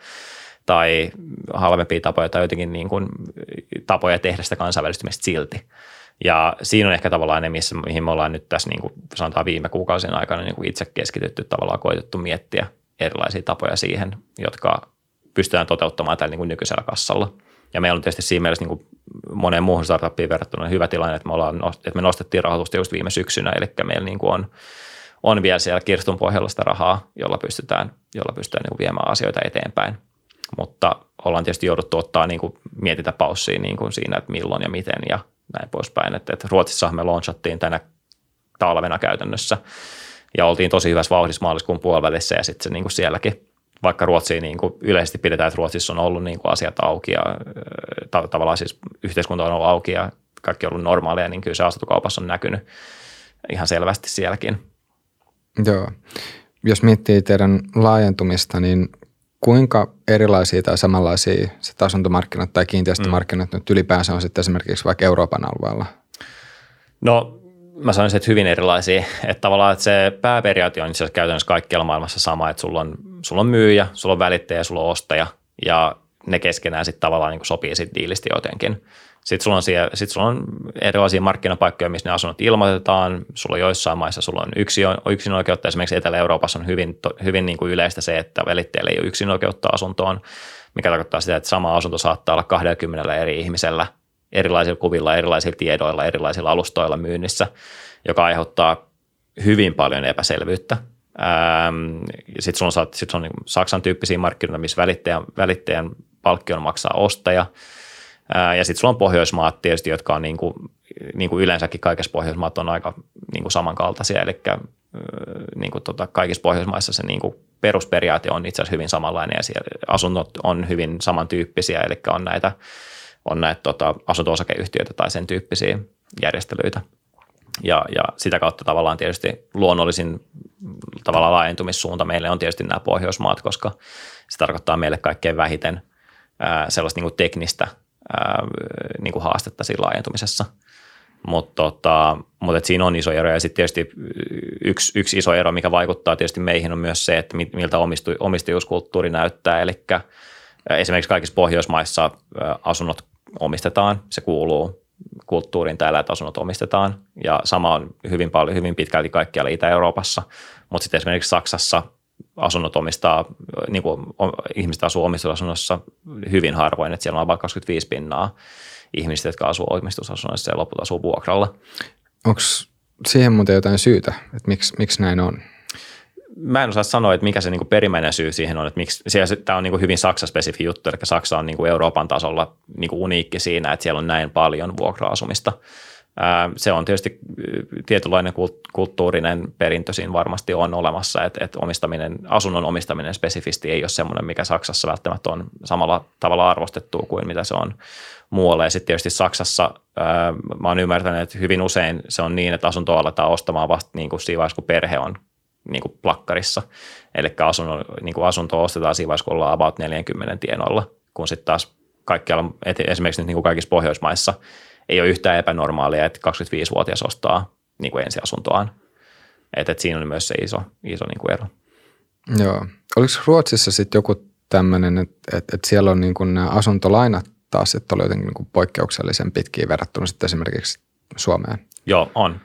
tai halvempia tapoja tai jotenkin niin kuin tapoja tehdä sitä kansainvälistymistä silti. Ja siinä on ehkä tavallaan ne, missä, mihin me ollaan nyt tässä niin kuin sanotaan viime kuukausien aikana niin kuin itse keskitytty tavallaan koitettu miettiä erilaisia tapoja siihen, jotka pystytään toteuttamaan tällä niin kuin nykyisellä kassalla. Ja meillä on tietysti siinä mielessä niin kuin moneen muuhun startuppiin verrattuna hyvä tilanne, että me, ollaan, että me nostettiin rahoitusta just viime syksynä, eli meillä niin kuin on, on vielä siellä kirstun pohjalla sitä rahaa, jolla pystytään, jolla pystytään niin kuin viemään asioita eteenpäin. Mutta ollaan tietysti jouduttu ottaa niin kuin mietitä paussia niin kuin siinä, että milloin ja miten ja näin poispäin. Että, että Ruotsissa me launchattiin tänä talvena käytännössä ja oltiin tosi hyvässä vauhdissa maaliskuun puolivälissä ja sitten se niin kuin sielläkin, vaikka Ruotsiin niin kuin yleisesti pidetään, että Ruotsissa on ollut niin kuin asiat auki ja ta- tavallaan siis yhteiskunta on ollut auki ja kaikki on ollut normaalia, niin kyllä se asuntokaupassa on näkynyt ihan selvästi sielläkin. Joo. Jos miettii teidän laajentumista, niin kuinka erilaisia tai samanlaisia se asuntomarkkinat tai kiinteistömarkkinat mm. nyt ylipäänsä on sitten esimerkiksi vaikka Euroopan alueella? No mä sanoisin, että hyvin erilaisia. Että tavallaan että se pääperiaate on itse asiassa käytännössä kaikkialla maailmassa sama, että sulla on, sulla on myyjä, sulla on välittäjä, sulla on ostaja ja ne keskenään sitten tavallaan niin sopii sitten diilisti jotenkin. Sitten sulla, on siellä, sit sulla on erilaisia markkinapaikkoja, missä ne asunnot ilmoitetaan. Sulla on joissain maissa sulla on yksi, yksin oikeutta. Esimerkiksi Etelä-Euroopassa on hyvin, hyvin niin kuin yleistä se, että välittäjällä ei ole yksin oikeutta asuntoon, mikä tarkoittaa sitä, että sama asunto saattaa olla 20 eri ihmisellä erilaisilla kuvilla, erilaisilla tiedoilla, erilaisilla alustoilla myynnissä, joka aiheuttaa hyvin paljon epäselvyyttä. Sitten sulla on, sit on niin Saksan tyyppisiä markkinoita, missä välittäjän, välittäjän palkkion maksaa ostaja – Ja sitten sulla on Pohjoismaat tietysti, jotka on niin kuin, niin kuin yleensäkin kaikissa Pohjoismaat on aika niin kuin samankaltaisia, eli niin kuin tota, kaikissa Pohjoismaissa se niin kuin perusperiaate on itse asiassa hyvin samanlainen ja siellä asunnot on hyvin samantyyppisiä, eli on näitä, on näitä tota, asunto-osakeyhtiöitä tai sen tyyppisiä järjestelyitä. Ja, ja sitä kautta tavallaan tietysti luonnollisin tavallaan laajentumissuunta meille on tietysti nämä Pohjoismaat, koska se tarkoittaa meille kaikkein vähiten ää, sellaista niin kuin teknistä ää, niin kuin haastetta siinä laajentumisessa – mutta tota, mut et siinä on iso ero. Ja sitten tietysti yksi, yksi iso ero, mikä vaikuttaa tietysti meihin on myös se, että miltä omistu, omistajuuskulttuuri näyttää. Eli esimerkiksi kaikissa Pohjoismaissa asunnot omistetaan, se kuuluu kulttuuriin täällä, että asunnot omistetaan ja sama on hyvin paljon, hyvin pitkälti kaikkialla Itä-Euroopassa, mutta sitten esimerkiksi Saksassa asunnot omistaa, niin kuin ihmiset asuu omistusasunnossa hyvin harvoin, että siellä on vain 25 pinnaa ihmistä, jotka asuu omistusasunnoissa ja loput asuu vuokralla. Onko siihen muuten jotain syytä, että miksi, miksi näin on? Mä en osaa sanoa, että mikä se niin perimmäinen syy siihen on, että miksi, tämä on niin hyvin Saksa-spesifi juttu, eli Saksa on niin Euroopan tasolla niin uniikki siinä, että siellä on näin paljon vuokra-asumista. Se on tietysti tietynlainen kulttuurinen perintö siinä varmasti on olemassa, että, että omistaminen, asunnon omistaminen spesifisti ei ole semmoinen, mikä Saksassa välttämättä on samalla tavalla arvostettu kuin mitä se on muualle. Ja sitten tietysti Saksassa mä oon ymmärtänyt, että hyvin usein se on niin, että asuntoa aletaan ostamaan vasta niin kuin siinä vaiheessa, kun perhe on niin kuin plakkarissa. Eli asunto, niin kuin asunto ostetaan siinä vaiheessa, kun ollaan about 40 tienoilla, kun sitten taas kaikkialla, esimerkiksi nyt niin kuin kaikissa Pohjoismaissa, ei ole yhtään epänormaalia, että 25-vuotias ostaa niin kuin ensiasuntoaan. Että et siinä on myös se iso, iso niin kuin ero. Joo. Oliko Ruotsissa sitten joku tämmöinen, että, että, että siellä on niin kuin nämä asuntolainat taas että oli jotenkin niin poikkeuksellisen pitkiä verrattuna sitten esimerkiksi Suomeen. Joo, on.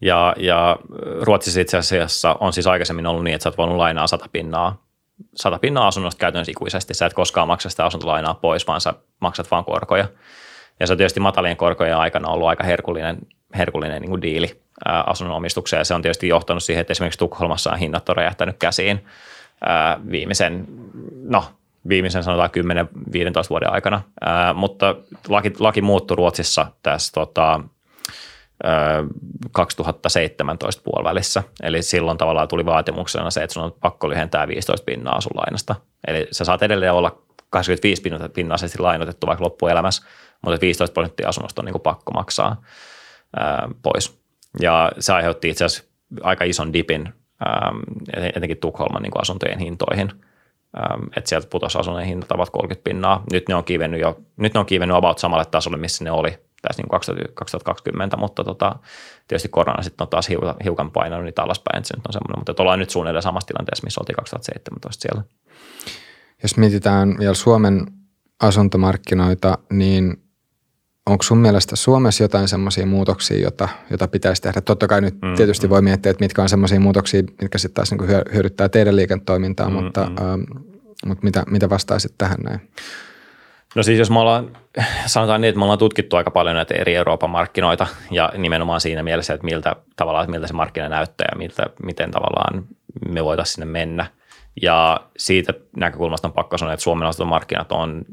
Ja, ja Ruotsissa itse asiassa on siis aikaisemmin ollut niin, että sä oot voinut lainaa sata pinnaa, sata pinnaa asunnosta käytännössä ikuisesti. Sä et koskaan maksa sitä asuntolainaa pois, vaan sä maksat vaan korkoja. Ja se on tietysti matalien korkojen aikana ollut aika herkullinen, herkullinen niin kuin diili ää, asunnon omistukseen. Ja se on tietysti johtanut siihen, että esimerkiksi Tukholmassa on hinnat on räjähtänyt käsiin ää, viimeisen, no viimeisen sanotaan 10-15 vuoden aikana, ää, mutta laki, laki muuttui Ruotsissa tässä tota, 2017 puolivälissä. Eli silloin tavallaan tuli vaatimuksena se, että sun on pakko lyhentää 15 pinnaa sun lainasta. Eli sä saat edelleen olla 85 pinnaisesti lainotettu vaikka loppuelämässä, mutta 15 prosenttia asunnosta on niin pakko maksaa pois. Ja se aiheutti itse asiassa aika ison dipin etenkin Tukholman niin asuntojen hintoihin – että sieltä putosi asuneen hinnat ovat 30 pinnaa. Nyt ne on kivennyt jo, nyt ne on kivennyt about samalle tasolle, missä ne oli tässä niin 2020, mutta tota, tietysti korona sitten on taas hiukan, hiukan painanut niitä alaspäin, että se nyt on semmoinen, mutta ollaan nyt suunnilleen samassa tilanteessa, missä oltiin 2017 siellä. Jos mietitään vielä Suomen asuntomarkkinoita, niin onko sun mielestä Suomessa jotain semmoisia muutoksia, jota, jota pitäisi tehdä? Totta kai nyt mm, tietysti mm. voi miettiä, että mitkä on semmoisia muutoksia, mitkä sitten taas niin hyödyttää teidän liiketoimintaa, mm, mutta, mm. Ähm, mutta mitä, mitä vastaisit tähän näin? No siis jos me ollaan, sanotaan niin, että me ollaan tutkittu aika paljon näitä eri Euroopan markkinoita ja nimenomaan siinä mielessä, että miltä, tavallaan, että miltä se markkina näyttää ja miltä, miten tavallaan me voitaisiin sinne mennä. Ja siitä näkökulmasta on pakko sanoa, että Suomen markkinat on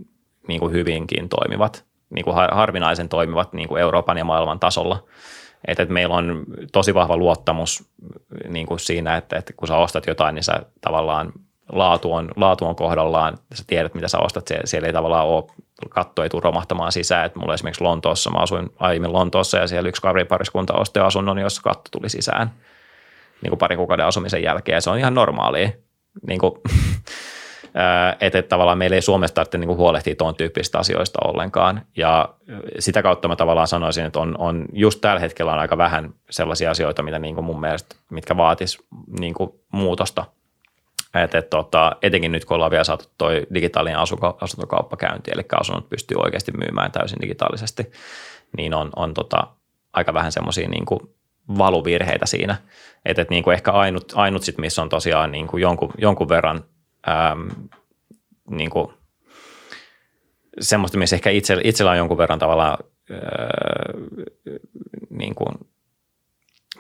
niin kuin hyvinkin toimivat niin kuin harvinaisen toimivat niin kuin Euroopan ja maailman tasolla. Että, että meillä on tosi vahva luottamus niin kuin siinä, että, että kun sä ostat jotain, niin sä tavallaan laatu on, laatu on kohdallaan, sä tiedät mitä sä ostat, siellä ei tavallaan ole, katto ei tule romahtamaan sisään, että mulla esimerkiksi Lontoossa, mä asuin aiemmin Lontoossa ja siellä yksi kaveripariskunta osti asunnon, jossa katto tuli sisään niin kuin parin kuukauden asumisen jälkeen ja se on ihan normaalia. [laughs] Niin kuin, että, että tavallaan meillä ei Suomessa tarvitse niin huolehtia tuon tyyppisistä asioista ollenkaan. Ja sitä kautta mä tavallaan sanoisin, että on, on just tällä hetkellä on aika vähän sellaisia asioita, mitä niin kuin mun mielestä, mitkä vaatis niin kuin muutosta. Et, et, tota, etenkin nyt, kun ollaan vielä saatu toi digitaalinen asuntokauppakäynti, eli asunnot pystyy oikeasti myymään täysin digitaalisesti, niin on, on tota, aika vähän semmoisia niin valuvirheitä siinä. Että et, niin kuin ehkä ainut, ainut sit, missä on tosiaan niin kuin jonkun, jonkun verran ähm, niin kuin, semmoista, missä ehkä itse, itsellä on jonkun verran tavallaan, äh, niin kuin,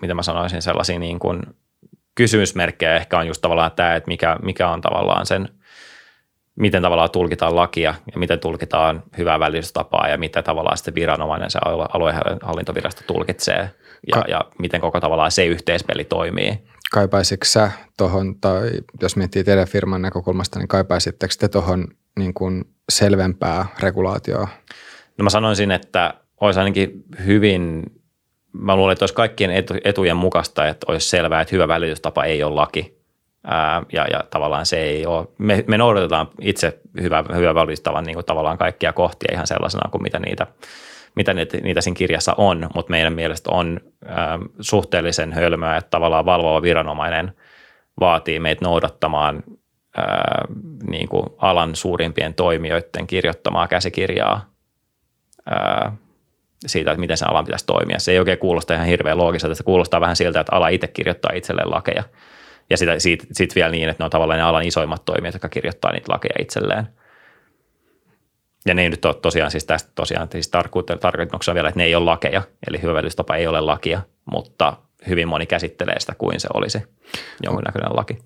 mitä mä sanoisin, sellaisia niin kuin kysymysmerkkejä ehkä on just tavallaan tämä, että mikä, mikä on tavallaan sen miten tavallaan tulkitaan lakia ja miten tulkitaan hyvää välitystapaa ja mitä tavallaan sitten viranomainen se aluehallintovirasto tulkitsee ja, Ka- ja miten koko tavallaan se yhteispeli toimii. Kaipaisitko sä tuohon, tai jos miettii teidän firman näkökulmasta, niin kaipaisitteko te tuohon niin kuin selvempää regulaatioa? No mä sanoisin, että olisi ainakin hyvin, mä luulen, että olisi kaikkien etujen mukaista, että olisi selvää, että hyvä välitystapa ei ole laki. Ää, ja, ja tavallaan se ei ole, me, me noudatetaan itse hyvä, hyvä välitystavan niin kuin tavallaan kaikkia kohtia ihan sellaisena kuin mitä niitä, mitä niitä, niitä siinä kirjassa on, mutta meidän mielestä on ää, suhteellisen hölmöä, että tavallaan valvova viranomainen vaatii meitä noudattamaan ää, niin kuin alan suurimpien toimijoiden kirjoittamaa käsikirjaa ää, siitä, että miten sen alan pitäisi toimia. Se ei oikein kuulosta ihan hirveän loogiselta, se kuulostaa vähän siltä, että ala itse kirjoittaa itselleen lakeja. Ja sitä, siitä, siitä vielä niin, että ne on tavallaan ne alan isoimmat toimijat, jotka kirjoittaa niitä lakeja itselleen. Ja ne ei nyt ole tosiaan siis tästä tosiaan siis tarkoituksena vielä, että ne ei ole lakeja, eli hyvä ei ole lakia, mutta hyvin moni käsittelee sitä kuin se olisi jonkinnäköinen laki.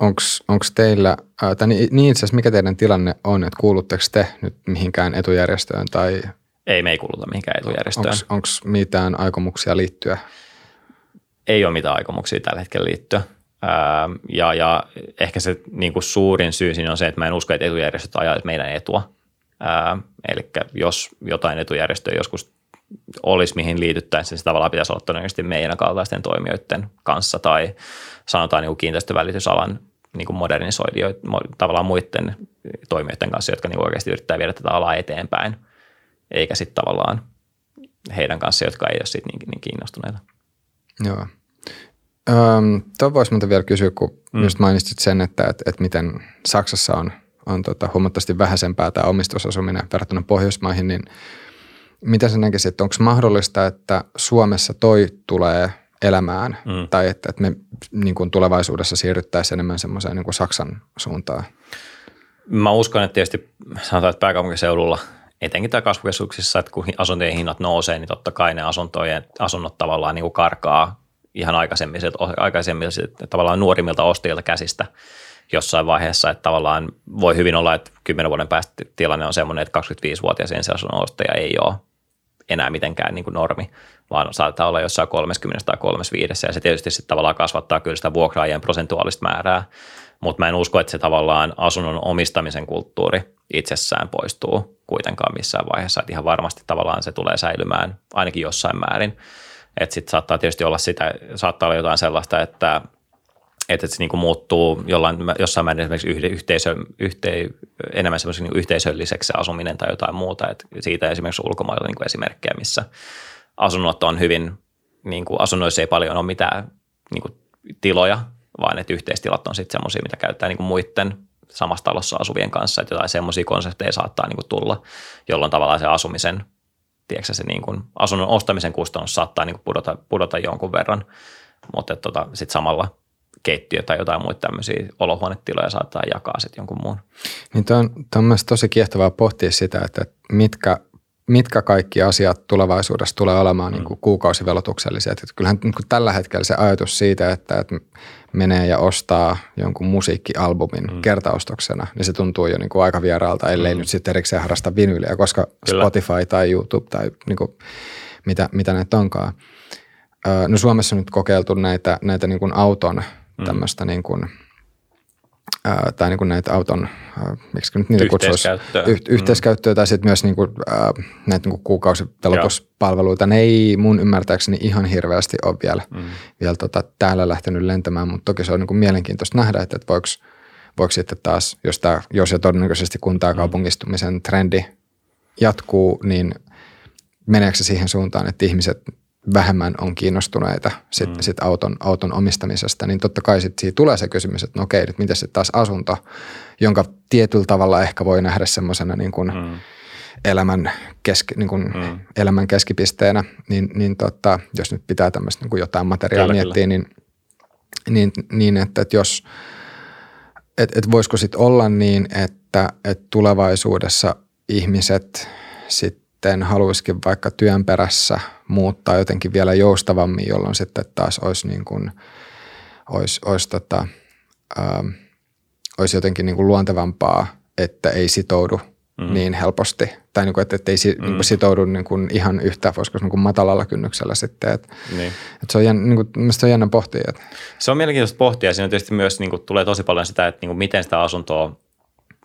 Onko teillä, tai niin, niin itse asiassa mikä teidän tilanne on, että kuulutteko te nyt mihinkään etujärjestöön tai? Ei, me ei kuuluta mihinkään etujärjestöön. Onko mitään aikomuksia liittyä? Ei ole mitään aikomuksia tällä hetkellä liittyä. Ja, ja ehkä se niin kuin suurin syy siinä on se, että mä en usko, että etujärjestöt ajavat meidän etua. Eli jos jotain etujärjestöä joskus olisi, mihin liityttäisiin, niin se tavallaan pitäisi olla todennäköisesti meidän kaltaisten toimijoiden kanssa tai sanotaan niin kuin kiinteistövälitysalan niin kuin modernisoidijoiden, tavallaan muiden toimijoiden kanssa, jotka niin oikeasti yrittää viedä tätä alaa eteenpäin, eikä sitten tavallaan heidän kanssa, jotka ei ole siitä niin, niin kiinnostuneita. Joo. Öm, Tuo voisi minulta vielä kysyä, kun mm. just mainitsit sen, että, että, että miten Saksassa on, on tota, huomattavasti vähäisempää tämä omistusasuminen verrattuna Pohjoismaihin, niin mitä sä näkisit, että onko mahdollista, että Suomessa toi tulee elämään mm. tai että, että me niin kuin tulevaisuudessa siirryttäisiin enemmän semmoiseen niin kuin Saksan suuntaan? Mä uskon, että tietysti sanotaan, että pääkaupunkiseudulla etenkin tämä kasvukeskuksissa, että kun asuntojen hinnat nousee, niin totta kai ne asuntojen, asunnot tavallaan niin kuin karkaa ihan aikaisemmiset tavallaan nuorimmilta ostajilta käsistä jossain vaiheessa, että tavallaan voi hyvin olla, että kymmenen vuoden päästä tilanne on semmoinen, että 25-vuotias ensiasunnon ostaja ei ole enää mitenkään niin kuin normi, vaan saattaa olla jossain 30 tai 35 ja se tietysti sitten tavallaan kasvattaa kyllä sitä vuokraajien prosentuaalista määrää, mutta mä en usko, että se tavallaan asunnon omistamisen kulttuuri itsessään poistuu kuitenkaan missään vaiheessa, että ihan varmasti tavallaan se tulee säilymään ainakin jossain määrin. Että sitten saattaa tietysti olla sitä, saattaa olla jotain sellaista, että että se niin kuin muuttuu jollain, jossain määrin esimerkiksi yhteisö, yhte, enemmän semmoisen niin yhteisölliseksi se asuminen tai jotain muuta. Että siitä esimerkiksi ulkomailla niin kuin esimerkkejä, missä asunnot on hyvin, niin kuin asunnoissa ei paljon ole mitään niin kuin tiloja, vaan että yhteistilat on sitten semmoisia, mitä käyttää niin kuin muiden samassa talossa asuvien kanssa, että jotain semmoisia konsepteja saattaa niin kuin tulla, jolloin tavallaan se asumisen, tiedätkö, se niin kuin asunnon ostamisen kustannus saattaa niin kuin pudota, pudota jonkun verran, mutta tota, sitten samalla – keittiö tai jotain muita tämmöisiä olohuonetiloja saattaa jakaa sitten jonkun muun. Niin tämä on, on myös tosi kiehtovaa pohtia sitä, että mitkä, mitkä kaikki asiat tulevaisuudessa tulee olemaan mm. niin kuukausivelotuksellisia. Että kyllähän niin kuin tällä hetkellä se ajatus siitä, että, että menee ja ostaa jonkun musiikkialbumin mm. kertaostoksena, niin se tuntuu jo niin kuin aika vieraalta, ellei mm. nyt sitten erikseen harrasta vinyliä, koska Kyllä. Spotify tai YouTube tai niin kuin mitä, mitä näitä onkaan. No Suomessa on nyt kokeiltu näitä, näitä niin kuin auton mm. tämmöistä niin kuin, ää, tai niin kuin näitä auton, ää, miksi nyt niitä kutsuisi, yh, yhteiskäyttöä tai sitten myös niin kuin, ää, näitä niin kuin kuukausipelotuspalveluita. Ne ei mun ymmärtääkseni ihan hirveästi ole vielä, mm. vielä tota, täällä lähtenyt lentämään, mutta toki se on niin kuin mielenkiintoista nähdä, että, että voiko, voiko sitten taas, jos, tämä, jos ja todennäköisesti kun tämä mm. kaupungistumisen trendi jatkuu, niin meneekö se siihen suuntaan, että ihmiset vähemmän on kiinnostuneita sit, mm. sit auton, auton omistamisesta, niin totta kai sit siitä tulee se kysymys, että no okei, nyt miten sitten taas asunto, jonka tietyllä tavalla ehkä voi nähdä semmoisena niin kuin mm. elämän, keski, niin kuin mm. elämän keskipisteenä, niin, niin tota, jos nyt pitää tämmöistä niin kuin jotain materiaalia kyllä, miettiä, kyllä. Niin, niin, niin että, että jos, että, että voisiko sitten olla niin, että, että tulevaisuudessa ihmiset sitten sitten haluaisikin vaikka työn perässä muuttaa jotenkin vielä joustavammin, jolloin sitten taas olisi, niin kuin, olisi, olisi, tota, ää, olisi jotenkin niin kuin luontevampaa että ei sitoudu mm. niin helposti. Tai niin kuin, että, että ei si, mm. niin kuin sitoudu niin kuin ihan yhtä, voisiko niin kuin matalalla kynnyksellä sitten. Että, niin. että se on jännä, niin kuin, se on jännä pohtia. Että. Se on mielenkiintoista pohtia. Siinä tietysti myös niin kuin, tulee tosi paljon sitä, että niin kuin, miten sitä asuntoa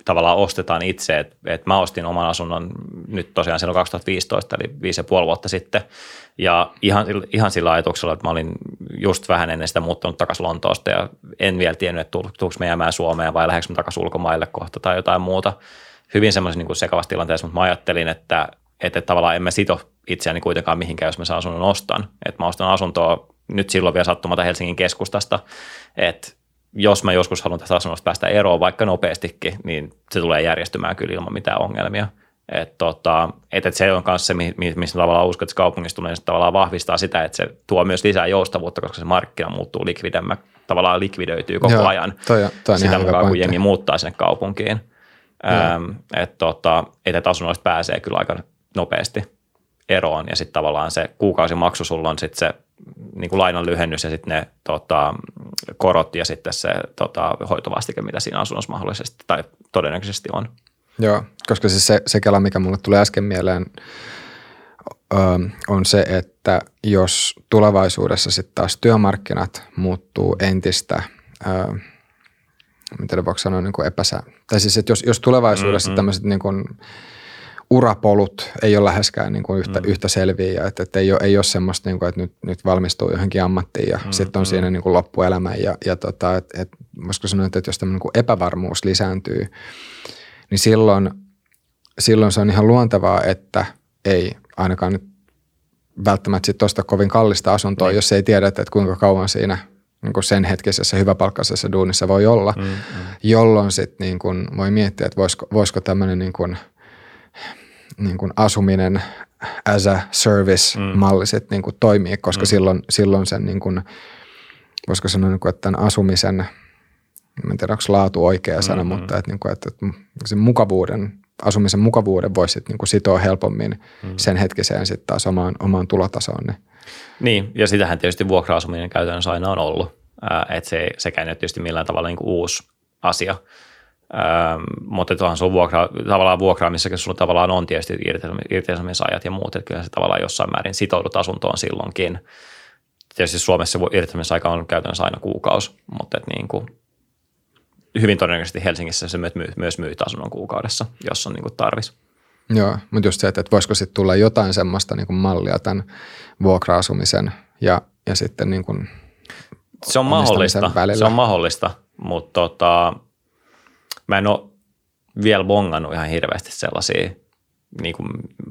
tavallaan ostetaan itse. Että, että mä ostin oman asunnon nyt tosiaan silloin 2015, eli viisi ja puoli vuotta sitten. Ja ihan, ihan sillä ajatuksella, että mä olin just vähän ennen sitä muuttunut takaisin Lontoosta ja en vielä tiennyt, että tuliko me jäämään Suomeen vai lähdekö takaisin ulkomaille kohta tai jotain muuta. Hyvin semmoisen niin sekavassa tilanteessa, mutta mä ajattelin, että, että tavallaan en mä sito itseäni kuitenkaan mihinkään, jos mä saan asunnon ostan. Että mä ostan asuntoa nyt silloin vielä sattumata Helsingin keskustasta, että jos mä joskus haluan tästä asunnosta päästä eroon vaikka nopeastikin, niin se tulee järjestymään kyllä ilman mitään ongelmia. Että tota, et, et se on myös se, missä tavallaan uskot, että kaupungissa tulee tavallaan vahvistaa sitä, että se tuo myös lisää joustavuutta, koska se markkina muuttuu likvidemmä, tavallaan likvidöityy koko Joo, ajan toi, toi sitä mukaan, kun jengi muuttaa sinne kaupunkiin. Ähm, että tota, et, asunnoista pääsee kyllä aika nopeasti eroon ja sitten tavallaan se kuukausimaksu sulla on sitten se niin kuin lainan lyhennys ja sitten ne tota, korot ja sitten se tota, hoitovastike, mitä siinä asunnossa mahdollisesti tai todennäköisesti on. Joo, koska siis se, se kela, mikä mulle tulee äsken mieleen, ö, on se, että jos tulevaisuudessa sitten taas työmarkkinat muuttuu entistä, ö, miten voiko sanoa, niin kuin epäsä, tai siis, että jos, jos tulevaisuudessa mm-hmm. tämmöiset niin kuin, urapolut ei ole läheskään niin kuin yhtä, mm. yhtä selviä, että, että ei, ole, ei ole semmoista, niin kuin, että nyt, nyt valmistuu johonkin ammattiin ja mm, sitten on mm. siinä niin kuin loppuelämä ja, ja tota, että, että voisiko sanoa, että jos tämmöinen niin kuin epävarmuus lisääntyy, niin silloin, silloin se on ihan luontevaa, että ei ainakaan nyt välttämättä sitten osta kovin kallista asuntoa, niin. jos ei tiedä, että kuinka kauan siinä niin kuin sen hetkisessä hyväpalkkaisessa duunissa voi olla, mm, mm. jolloin sitten niin kuin voi miettiä, että voisiko, voisiko tämmöinen niin kuin, niin kuin asuminen as a service-malli mm. niin kuin toimii, koska mm. silloin, silloin sen niin kuin, voisiko sanoa, niin kuin, että tämän asumisen – en tiedä onko laatu oikea sana, mm-hmm. mutta että, niin kuin, että, että sen mukavuuden, asumisen mukavuuden voisi niin sitoa helpommin mm-hmm. sen hetkiseen sitten taas omaan, omaan tulotasoon. Niin. niin, ja sitähän tietysti vuokra-asuminen käytännössä aina on ollut, että se, sekään ei ole tietysti millään tavalla niin kuin uusi asia, Ähm, mutta tuohan sun vuokra, tavallaan vuokraamisessakin sulla tavallaan on tietysti irtisanomisajat ja muut, että kyllä se tavallaan jossain määrin sitoudut asuntoon silloinkin. Tietysti Suomessa irtisanomisaika on käytännössä aina kuukausi, mutta että niin kuin hyvin todennäköisesti Helsingissä se myy, myös myy asunnon kuukaudessa, jos on niin kuin tarvis. Joo, mutta just se, että, voisiko sitten tulla jotain semmoista niin kuin mallia tämän vuokra-asumisen ja, ja sitten niin kuin se on mahdollista, välillä. se on mahdollista, mutta tota, mä en ole vielä bongannut ihan hirveästi sellaisia niin kuin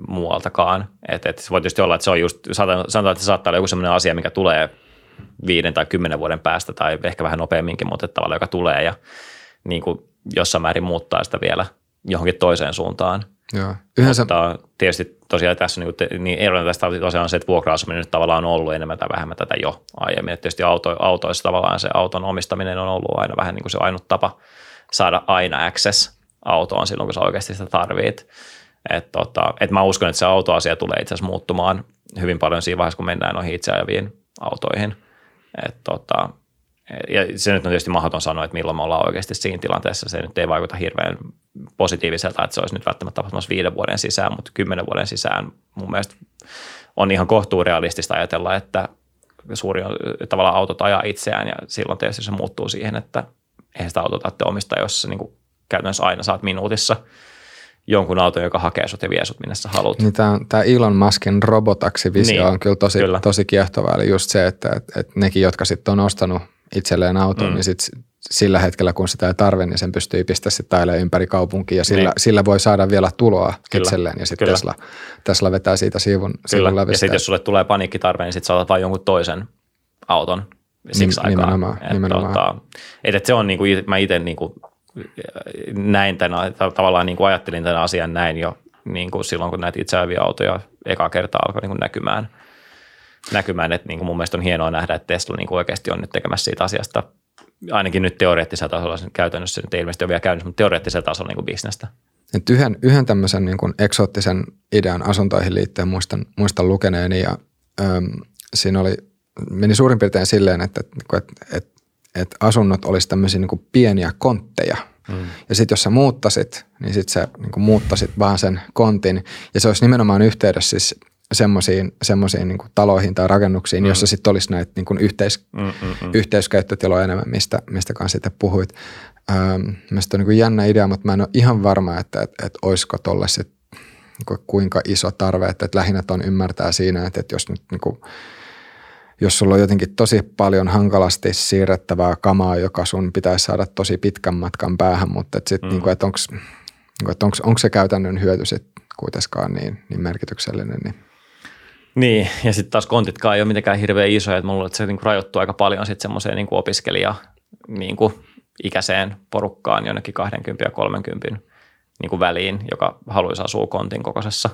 muualtakaan. Et, et voi tietysti olla, että se on just, sanotaan, että se saattaa olla joku sellainen asia, mikä tulee viiden tai kymmenen vuoden päästä tai ehkä vähän nopeamminkin, mutta tavallaan joka tulee ja niin kuin jossain määrin muuttaa sitä vielä johonkin toiseen suuntaan. Joo. Yhdessä... Mutta tietysti tosiaan tässä niin, te, niin erona tästä tosiaan on se, että vuokra-asuminen nyt tavallaan on ollut enemmän tai vähemmän tätä jo aiemmin. Että tietysti auto, autoissa tavallaan se auton omistaminen on ollut aina vähän niin kuin se ainut tapa saada aina access autoon silloin, kun sä oikeasti sitä tarvit. Et tota, et mä uskon, että se autoasia tulee itse asiassa muuttumaan hyvin paljon siinä vaiheessa, kun mennään noihin itse ajaviin autoihin. Et tota, ja se nyt on tietysti mahdoton sanoa, että milloin me ollaan oikeasti siinä tilanteessa. Se nyt ei vaikuta hirveän positiiviselta, että se olisi nyt välttämättä tapahtumassa viiden vuoden sisään, mutta kymmenen vuoden sisään mun mielestä on ihan kohtuurealistista ajatella, että suuri on, tavallaan autot ajaa itseään ja silloin tietysti se muuttuu siihen, että eihän sitä autoa tarvitse omistaa, jos sä niin kuin käytännössä aina saat minuutissa jonkun auton, joka hakee sut ja vie sut minne sä haluat. Niin tämä, tämä Elon Muskin robotaksivisio niin, on kyllä tosi, kyllä. tosi kiehtova. Eli just se, että, että, että nekin, jotka sitten on ostanut itselleen auton, mm. niin sit sillä hetkellä, kun sitä ei tarvitse, niin sen pystyy pistämään sitten ympäri kaupunkia ja sillä, niin. sillä voi saada vielä tuloa Kyllä. itselleen ja sitten Tesla, Tesla vetää siitä sivun, sivun Ja sitten jos sulle tulee paniikkitarve, niin sitten saatat vain jonkun toisen auton siksi Nim, aikaa. Nimenomaan, et, nimenomaan. Tota, et, et se on niinku, mä itse niinku, näin tämän, tavallaan niinku ajattelin tämän asian näin jo niinku silloin, kun näitä itseäviä autoja eka kertaa alkoi niinku näkymään – näkymään, että niin kuin mun mielestä on hienoa nähdä, että Tesla niin kuin oikeasti on nyt tekemässä siitä asiasta ainakin nyt teoreettisella tasolla, sen käytännössä nyt ei ilmeisesti ole vielä käynnissä, mutta teoreettisella tasolla niin kuin bisnestä. Et yhden, yhden tämmöisen niin kuin eksoottisen idean asuntoihin liittyen muistan, muistan lukeneeni ja äm, siinä oli, meni suurin piirtein silleen, että, että, että, että, asunnot olisi tämmöisiä niin kuin pieniä kontteja. Mm. Ja sitten jos sä muuttasit, niin sitten sä niin kuin muuttasit vaan sen kontin. Ja se olisi nimenomaan yhteydessä siis semmoisiin, semmoisiin niin taloihin tai rakennuksiin, mm. jossa sitten olisi näitä niin kuin yhteis, mm, mm, mm. yhteiskäyttötiloja enemmän, mistä, mistä kanssa sitten puhuit. Ähm, Mielestäni on niin jännä idea, mutta mä en ole ihan varma, että, että, että olisiko tuolle sitten niin kuinka iso tarve, että, että lähinnä on ymmärtää siinä, että, että jos nyt niin kuin, jos sulla on jotenkin tosi paljon hankalasti siirrettävää kamaa, joka sun pitäisi saada tosi pitkän matkan päähän, mutta että sitten mm. niin että onko niin että onko se käytännön hyöty sitten kuitenkaan niin, niin merkityksellinen, niin niin, ja sitten taas kontitkaan ei ole mitenkään hirveän isoja, että mulla että se niinku rajoittuu aika paljon sitten semmoiseen niinku opiskelija niinku ikäiseen porukkaan jonnekin 20 ja 30 niinku väliin, joka haluaisi asua kontin kokoisessa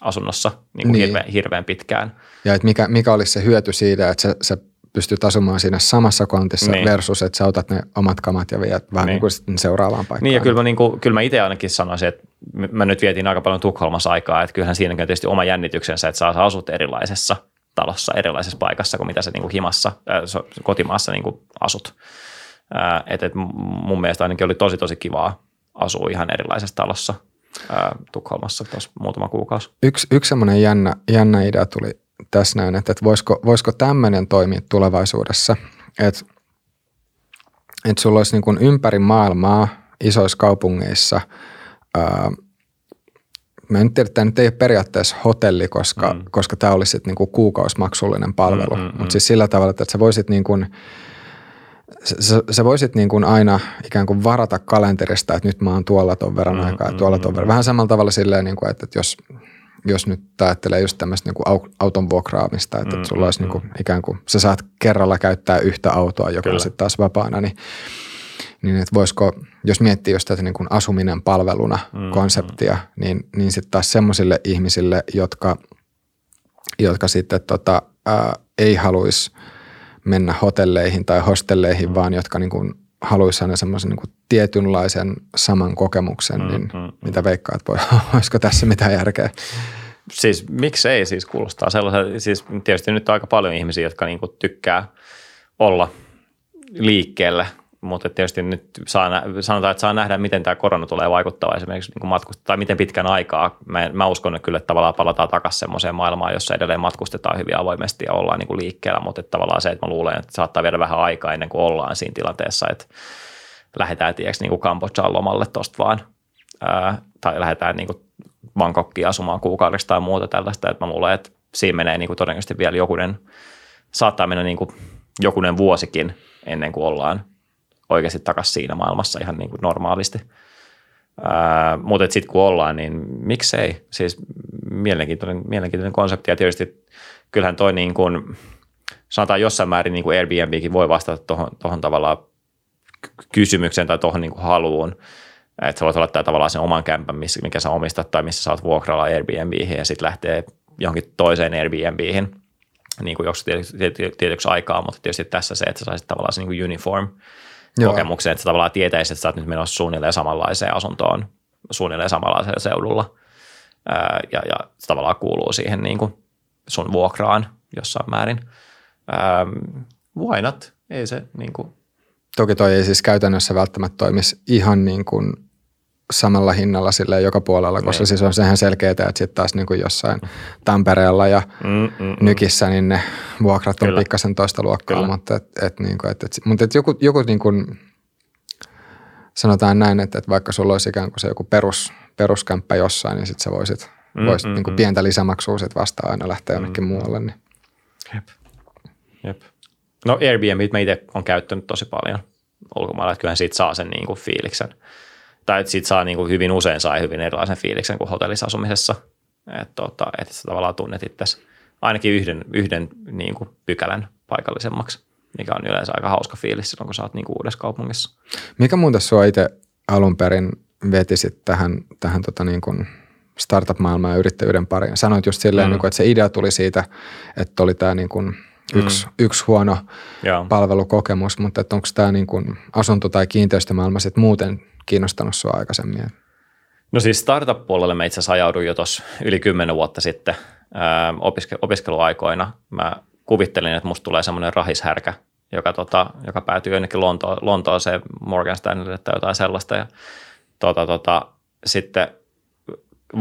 asunnossa niin kuin niin. Hirveän, hirveän pitkään. Ja että mikä, mikä olisi se hyöty siitä, että sä, sä pystyt asumaan siinä samassa kontissa niin. versus, että sä otat ne omat kamat ja viet vähän niin. niin seuraavaan paikkaan. Niin ja kyllä mä, niin kuin, kyllä mä itse ainakin sanoisin, että mä nyt vietin aika paljon Tukholmassa aikaa, että kyllähän siinäkin on tietysti oma jännityksensä, että saa asut erilaisessa talossa, erilaisessa paikassa kuin mitä sä niin kuin himassa, äh, kotimaassa niin kuin asut. Äh, et, et mun mielestä ainakin oli tosi tosi kivaa asua ihan erilaisessa talossa äh, Tukholmassa tuossa muutama kuukausi. Yksi, yksi semmoinen jännä, jännä idea tuli tässä näin, että, että voisiko, voisiko tämmöinen toimia tulevaisuudessa, että, että sulla olisi niin kuin ympäri maailmaa isoissa kaupungeissa ää, mä en tiedä, että tämä nyt ei ole periaatteessa hotelli, koska, mm. koska tämä olisi sitten niinku kuukausimaksullinen palvelu. Mm, mm, Mutta mm. siis sillä tavalla, että sä voisit niin kuin, sä, sä voisit niin kuin aina ikään kuin varata kalenterista, että nyt mä oon tuolla ton verran mm, aikaa ja tuolla ton mm, verran. Vähän samalla tavalla silleen, niin kuin, että, että jos, jos nyt ajattelee just tämmöistä niin kuin auton vuokraamista, että, mm, että sulla olisi mm, niin kuin, ikään kuin, sä saat kerralla käyttää yhtä autoa, joka Kyllä. on sitten taas vapaana, niin niin että voisiko, jos miettii just tätä niin kuin asuminen palveluna mm, konseptia, mm. niin, niin sitten taas semmoisille ihmisille, jotka, jotka sitten tota, ää, ei haluaisi mennä hotelleihin tai hostelleihin, vaan jotka niin kuin haluaisi aina semmoisen niin tietynlaisen saman kokemuksen, mm, niin mm, mm. mitä veikkaat, voi, [laughs] olisiko tässä mitään järkeä? Siis miksei, siis kuulostaa sellaisen, siis tietysti nyt on aika paljon ihmisiä, jotka niin tykkää olla liikkeellä – mutta tietysti nyt saa, sanotaan, että saa nähdä, miten tämä korona tulee vaikuttaa esimerkiksi niin matkustetaan, tai miten pitkän aikaa. Mä, mä uskon, että kyllä että tavallaan palataan takaisin semmoiseen maailmaan, jossa edelleen matkustetaan hyvin avoimesti ja ollaan niin kuin liikkeellä, mutta että tavallaan se, että mä luulen, että saattaa viedä vähän aikaa ennen kuin ollaan siinä tilanteessa, että lähdetään tiedätkö, niin kuin Kambodžaan lomalle tuosta vaan, ää, tai lähdetään niin kuin Bangkokkiin asumaan kuukaudeksi tai muuta tällaista, että mä luulen, että siinä menee niin kuin todennäköisesti vielä jokunen, saattaa mennä niin kuin jokunen vuosikin ennen kuin ollaan oikeasti takaisin siinä maailmassa ihan niin kuin normaalisti. Ää, mutta sitten kun ollaan, niin miksei? Siis mielenkiintoinen, mielenkiintoinen konsepti ja tietysti kyllähän toi niin kuin, sanotaan jossain määrin niin kuin Airbnbkin voi vastata tuohon tavallaan kysymykseen tai tuohon niin haluun. Että sä voit olla tavallaan sen oman kämpän, mikä sä omistat tai missä sä oot vuokralla Airbnbihin ja sitten lähtee johonkin toiseen Airbnbihin niin kuin joksi tietyksi aikaa, mutta tietysti tässä se, että sä saisit tavallaan se niin kuin uniform – Joo. kokemuksen, että sä tavallaan tietäisit, että sä oot nyt menossa suunnilleen samanlaiseen asuntoon, suunnilleen samanlaisella seudulla. Ää, ja, ja se tavallaan kuuluu siihen niin kuin sun vuokraan jossain määrin. Ää, why not? Ei se niin kuin. Toki toi ei siis käytännössä välttämättä toimisi ihan niin kuin samalla hinnalla sille joka puolella, koska niin. siis on sehän selkeää, että sitten taas niin kuin jossain Tampereella ja mm, mm, mm. Nykissä, niin ne vuokrat on Kyllä. pikkasen toista luokkaa, Kyllä. mutta, et, et, niin kuin, et, et, mutta et joku, joku niin kuin, sanotaan näin, että, että vaikka sulla olisi ikään kuin se joku perus, peruskämppä jossain, niin sitten sä voisit, mm, voisit mm, niin kuin mm. pientä lisämaksua sit vastaan aina lähteä jonnekin mm, muualle. Niin. Jep. Jep. No Airbnb mä itse olen käyttänyt tosi paljon ulkomailla, että kyllähän siitä saa sen niin kuin fiiliksen – tai että siitä saa niin kuin hyvin usein sai hyvin erilaisen fiiliksen kuin hotellissa asumisessa. Että tota, et sä tavallaan tunnet itse ainakin yhden, yhden niin kuin pykälän paikallisemmaksi, mikä on yleensä aika hauska fiilis silloin, kun sä oot niin kuin uudessa kaupungissa. Mikä muuta sua itse alun perin vetisit tähän, tähän tota niin kuin startup-maailmaan ja yrittäjyyden pariin? Sanoit just silleen, mm. niin kuin, että se idea tuli siitä, että oli tämä niin kuin yksi, mm. yksi huono Joo. palvelukokemus, mutta onko tämä niin kuin asunto- tai kiinteistömaailma sitten muuten – kiinnostanut sinua aikaisemmin? No siis startup-puolelle mä itse asiassa ajauduin jo tuossa yli kymmenen vuotta sitten opiske- opiskeluaikoina. Mä kuvittelin, että musta tulee semmoinen rahishärkä, joka, tota, joka päätyi jonnekin Lonto, Lontooseen Morgan Stanleylle tai jotain sellaista. Ja, tota, tota, sitten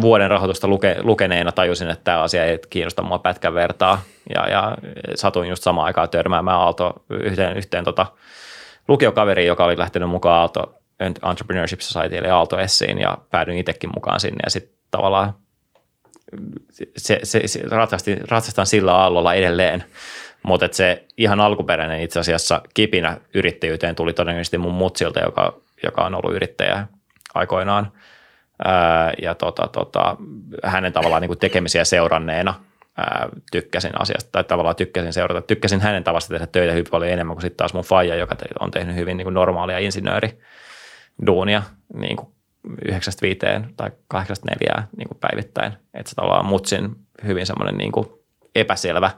vuoden rahoitusta luke, lukeneena tajusin, että tämä asia ei kiinnosta mua pätkän vertaa. Ja, ja satuin just samaan aikaan törmäämään Aalto yhteen, yhteen tota, lukiokaveriin, joka oli lähtenyt mukaan Aalto Entrepreneurship Society eli Aalto Essiin ja päädyin itsekin mukaan sinne ja sitten tavallaan se, se, se ratsastin, ratsastan sillä aallolla edelleen. Mutta se ihan alkuperäinen itse asiassa kipinä yrittäjyyteen tuli todennäköisesti mun mutsilta, joka, joka on ollut yrittäjä aikoinaan. Ää, ja tota, tota, hänen tavallaan niin kuin tekemisiä seuranneena ää, tykkäsin asiasta, tai tavallaan tykkäsin seurata. Tykkäsin hänen tavasta tehdä töitä hyvin paljon enemmän kuin sitten taas mun faija, joka on tehnyt hyvin niin kuin normaalia insinööriduunia niin kuin yhdeksästä viiteen tai kahdeksasta neljää niin kuin päivittäin. Että se tavallaan mutsin hyvin semmoinen niin kuin epäselvä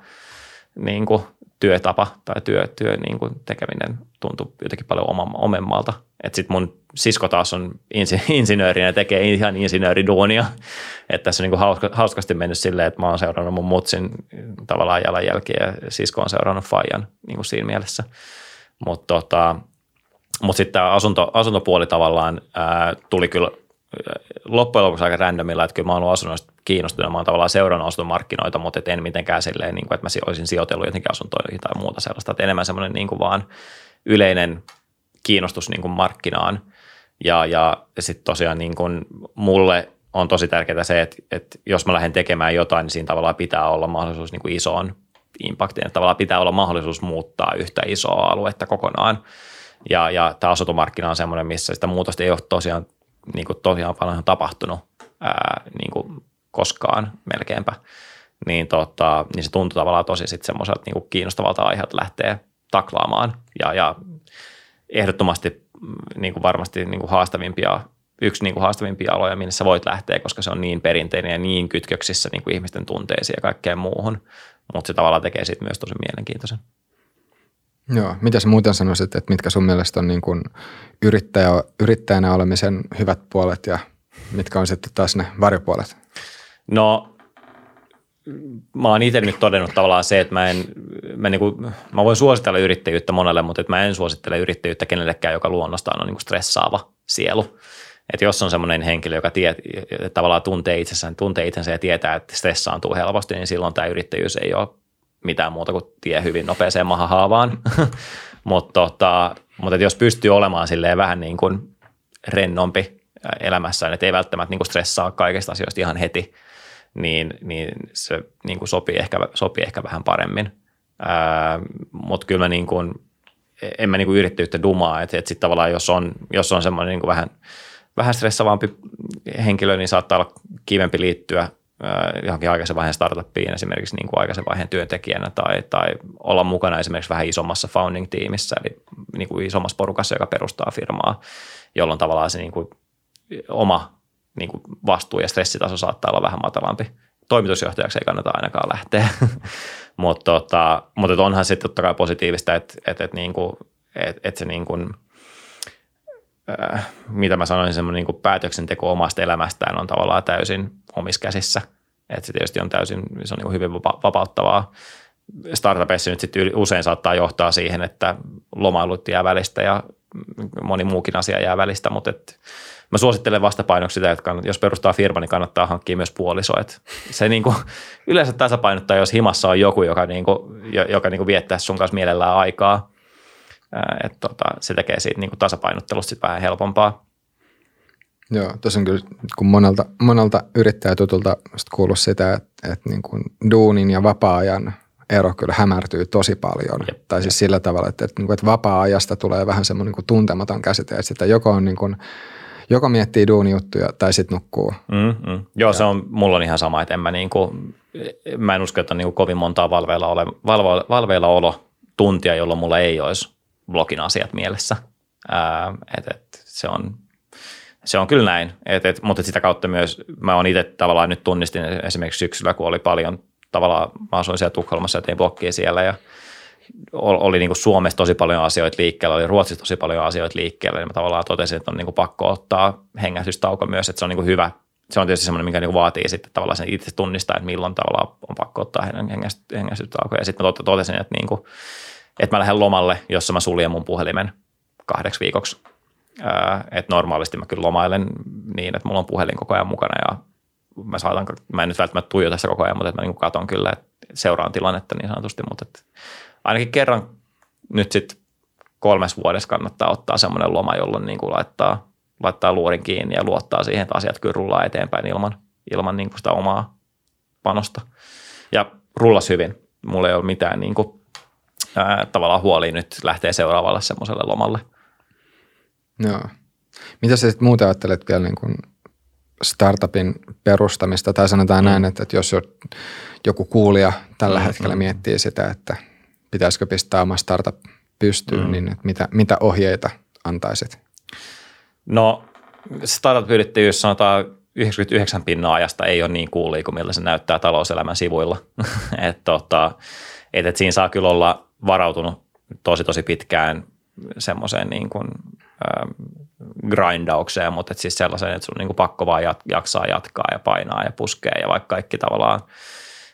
niin kuin työtapa tai työ, työ niin kuin tekeminen tuntui jotenkin paljon omemmalta. Että sitten mun sisko taas on insi, [laughs] insinöörinä ja tekee ihan insinööriduunia. Että tässä on niin kuin hauska, hauskasti mennyt silleen, että mä oon seurannut mun mutsin tavallaan jalanjälkiä ja sisko on seurannut Fajan niin kuin siinä mielessä. Mutta tota, mutta sitten tämä asunto, asuntopuoli tavallaan ää, tuli kyllä loppujen lopuksi aika randomilla, että kyllä mä oon ollut asunnoista kiinnostunut, mä oon tavallaan seurannut asuntomarkkinoita, mutta et en mitenkään silleen, niin kuin, että mä olisin sijoitellut jotenkin asuntoihin tai muuta sellaista, että enemmän semmoinen niin kuin vaan yleinen kiinnostus niin kuin markkinaan. Ja, ja sitten tosiaan niin kuin mulle on tosi tärkeää se, että, että jos mä lähden tekemään jotain, niin siinä tavallaan pitää olla mahdollisuus niin kuin isoon impaktiin. Että tavallaan pitää olla mahdollisuus muuttaa yhtä isoa aluetta kokonaan. Ja, ja tämä asuntomarkkina on semmoinen, missä sitä muutosta ei ole tosiaan, niin kuin tosiaan paljon tapahtunut ää, niin kuin koskaan melkeinpä. Niin, tota, niin se tuntuu tavallaan tosi sitten semmoiselta niin kuin kiinnostavalta aiheelta lähteä taklaamaan. Ja, ja ehdottomasti mm, niin kuin varmasti niin kuin haastavimpia, yksi niin kuin haastavimpia aloja, minne sä voit lähteä, koska se on niin perinteinen ja niin kytköksissä niin kuin ihmisten tunteisiin ja kaikkeen muuhun. Mutta se tavallaan tekee siitä myös tosi mielenkiintoisen. Joo, mitä sä muuten sanoisit, että mitkä sun mielestä on niin kuin yrittäjä, yrittäjänä olemisen hyvät puolet ja mitkä on sitten taas ne varjopuolet? No mä oon itse nyt todennut tavallaan se, että mä en, mä, niin kuin, mä voin suositella yrittäjyyttä monelle, mutta että mä en suosittele yrittäjyyttä kenellekään, joka luonnostaan on niin kuin stressaava sielu. Että jos on semmoinen henkilö, joka tie, tavallaan tuntee itsessään, tuntee itsensä ja tietää, että stressaantuu helposti, niin silloin tämä yrittäjyys ei ole mitään muuta kuin tie hyvin nopeeseen mahahaavaan. [laughs] mutta tota, mutta jos pystyy olemaan silleen vähän niin kuin rennompi elämässään, että ei välttämättä niin kuin stressaa kaikista asioista ihan heti, niin, niin se niin kuin sopii, ehkä, sopii ehkä vähän paremmin. mutta kyllä mä niin kuin, en mä niin kuin yrittäjyyttä dumaa, että, että sitten tavallaan jos on, jos on semmoinen niin kuin vähän, vähän stressavampi henkilö, niin saattaa olla kivempi liittyä johonkin aikaisen vaiheen startuppiin esimerkiksi niin kuin aikaisen vaiheen työntekijänä tai, tai olla mukana esimerkiksi vähän isommassa founding-tiimissä, eli niin kuin isommassa porukassa, joka perustaa firmaa, jolloin tavallaan se niin kuin oma niin kuin vastuu ja stressitaso saattaa olla vähän matalampi. Toimitusjohtajaksi ei kannata ainakaan lähteä, [laughs] mutta tota, mutta onhan sitten totta kai positiivista, että, että, että, niin kuin, että, että se niin kuin – äh, mitä mä sanoisin, semmoinen niin päätöksenteko omasta elämästään on tavallaan täysin omissa käsissä. Että se tietysti on täysin, se on niin hyvin vapauttavaa. Startupeissa nyt sitten usein saattaa johtaa siihen, että lomailut jää välistä ja moni muukin asia jää välistä, mutta et mä suosittelen vastapainoksi sitä, että jos perustaa firma, niin kannattaa hankkia myös puoliso. Et se niin kuin, [laughs] yleensä tasapainottaa, jos himassa on joku, joka, niin kuin, joka niin kuin viettää sun kanssa mielellään aikaa – että tota, se tekee siitä niin kuin tasapainottelusta sit vähän helpompaa. Joo, tuossa on kyllä, kun monelta, monelta yrittäjätutulta kuullut sitä, että, että niin kuin duunin ja vapaa-ajan ero kyllä hämärtyy tosi paljon. Jep, tai siis jep. sillä tavalla, että, että, niin että vapaa-ajasta tulee vähän semmoinen niin kuin tuntematon käsite, että sitä joko on niin kuin, joko miettii duunijuttuja tai sitten nukkuu. Mm, mm. Joo, ja. se on, mulla on ihan sama, että en mä, niin kuin, mä en usko, että on niin kuin kovin montaa valveilla, ole, valveilla, valveilla olo tuntia, jolloin mulla ei olisi blogin asiat mielessä. Ää, et, et se, on, se on kyllä näin, et, et, mutta sitä kautta myös mä oon itse tavallaan nyt tunnistin esimerkiksi syksyllä, kun oli paljon tavallaan, mä asuin siellä Tukholmassa ja tein blogia siellä ja oli niin kuin Suomessa tosi paljon asioita liikkeellä, oli Ruotsissa tosi paljon asioita liikkeellä, niin mä tavallaan totesin, että on niin kuin pakko ottaa hengähdystauko myös, että se on niin kuin hyvä, se on tietysti semmoinen, mikä niin kuin vaatii sitten tavallaan sen itse tunnistaa, että milloin tavallaan on pakko ottaa hengähdystauko, ja sitten mä totesin, että niin kuin että mä lähden lomalle, jossa mä suljen mun puhelimen kahdeksi viikoksi. Että normaalisti mä kyllä lomailen niin, että mulla on puhelin koko ajan mukana ja mä saatan, mä en nyt välttämättä tuijota sitä koko ajan, mutta että mä niin katon kyllä, että seuraan tilannetta niin sanotusti, mutta että ainakin kerran nyt sitten kolmes vuodessa kannattaa ottaa semmoinen loma, jolloin niin kuin laittaa, laittaa luorin kiinni ja luottaa siihen, että asiat kyllä rullaa eteenpäin ilman, ilman niin kuin sitä omaa panosta. Ja rullas hyvin. Mulla ei ole mitään niin kuin, ää, tavallaan huolia nyt lähtee seuraavalle semmoiselle lomalle. Joo. Mitä sä sitten muuten ajattelet vielä niin kuin startupin perustamista, tai sanotaan mm. näin, että, että jos joku kuulija tällä mm, hetkellä mm. miettii sitä, että pitäisikö pistää oma startup pystyyn, mm. niin että mitä, mitä ohjeita antaisit? No startup-yrittäjyys sanotaan 99 pinnaa ajasta ei ole niin kuuli kuin millä se näyttää talouselämän sivuilla. [laughs] että tota, et, et siinä saa kyllä olla varautunut tosi tosi pitkään semmoiseen niin kuin, grindaukseen, mutta et siis sellaiseen, että sun on niin kuin pakko vaan jat, jaksaa jatkaa ja painaa ja puskee ja vaikka kaikki tavallaan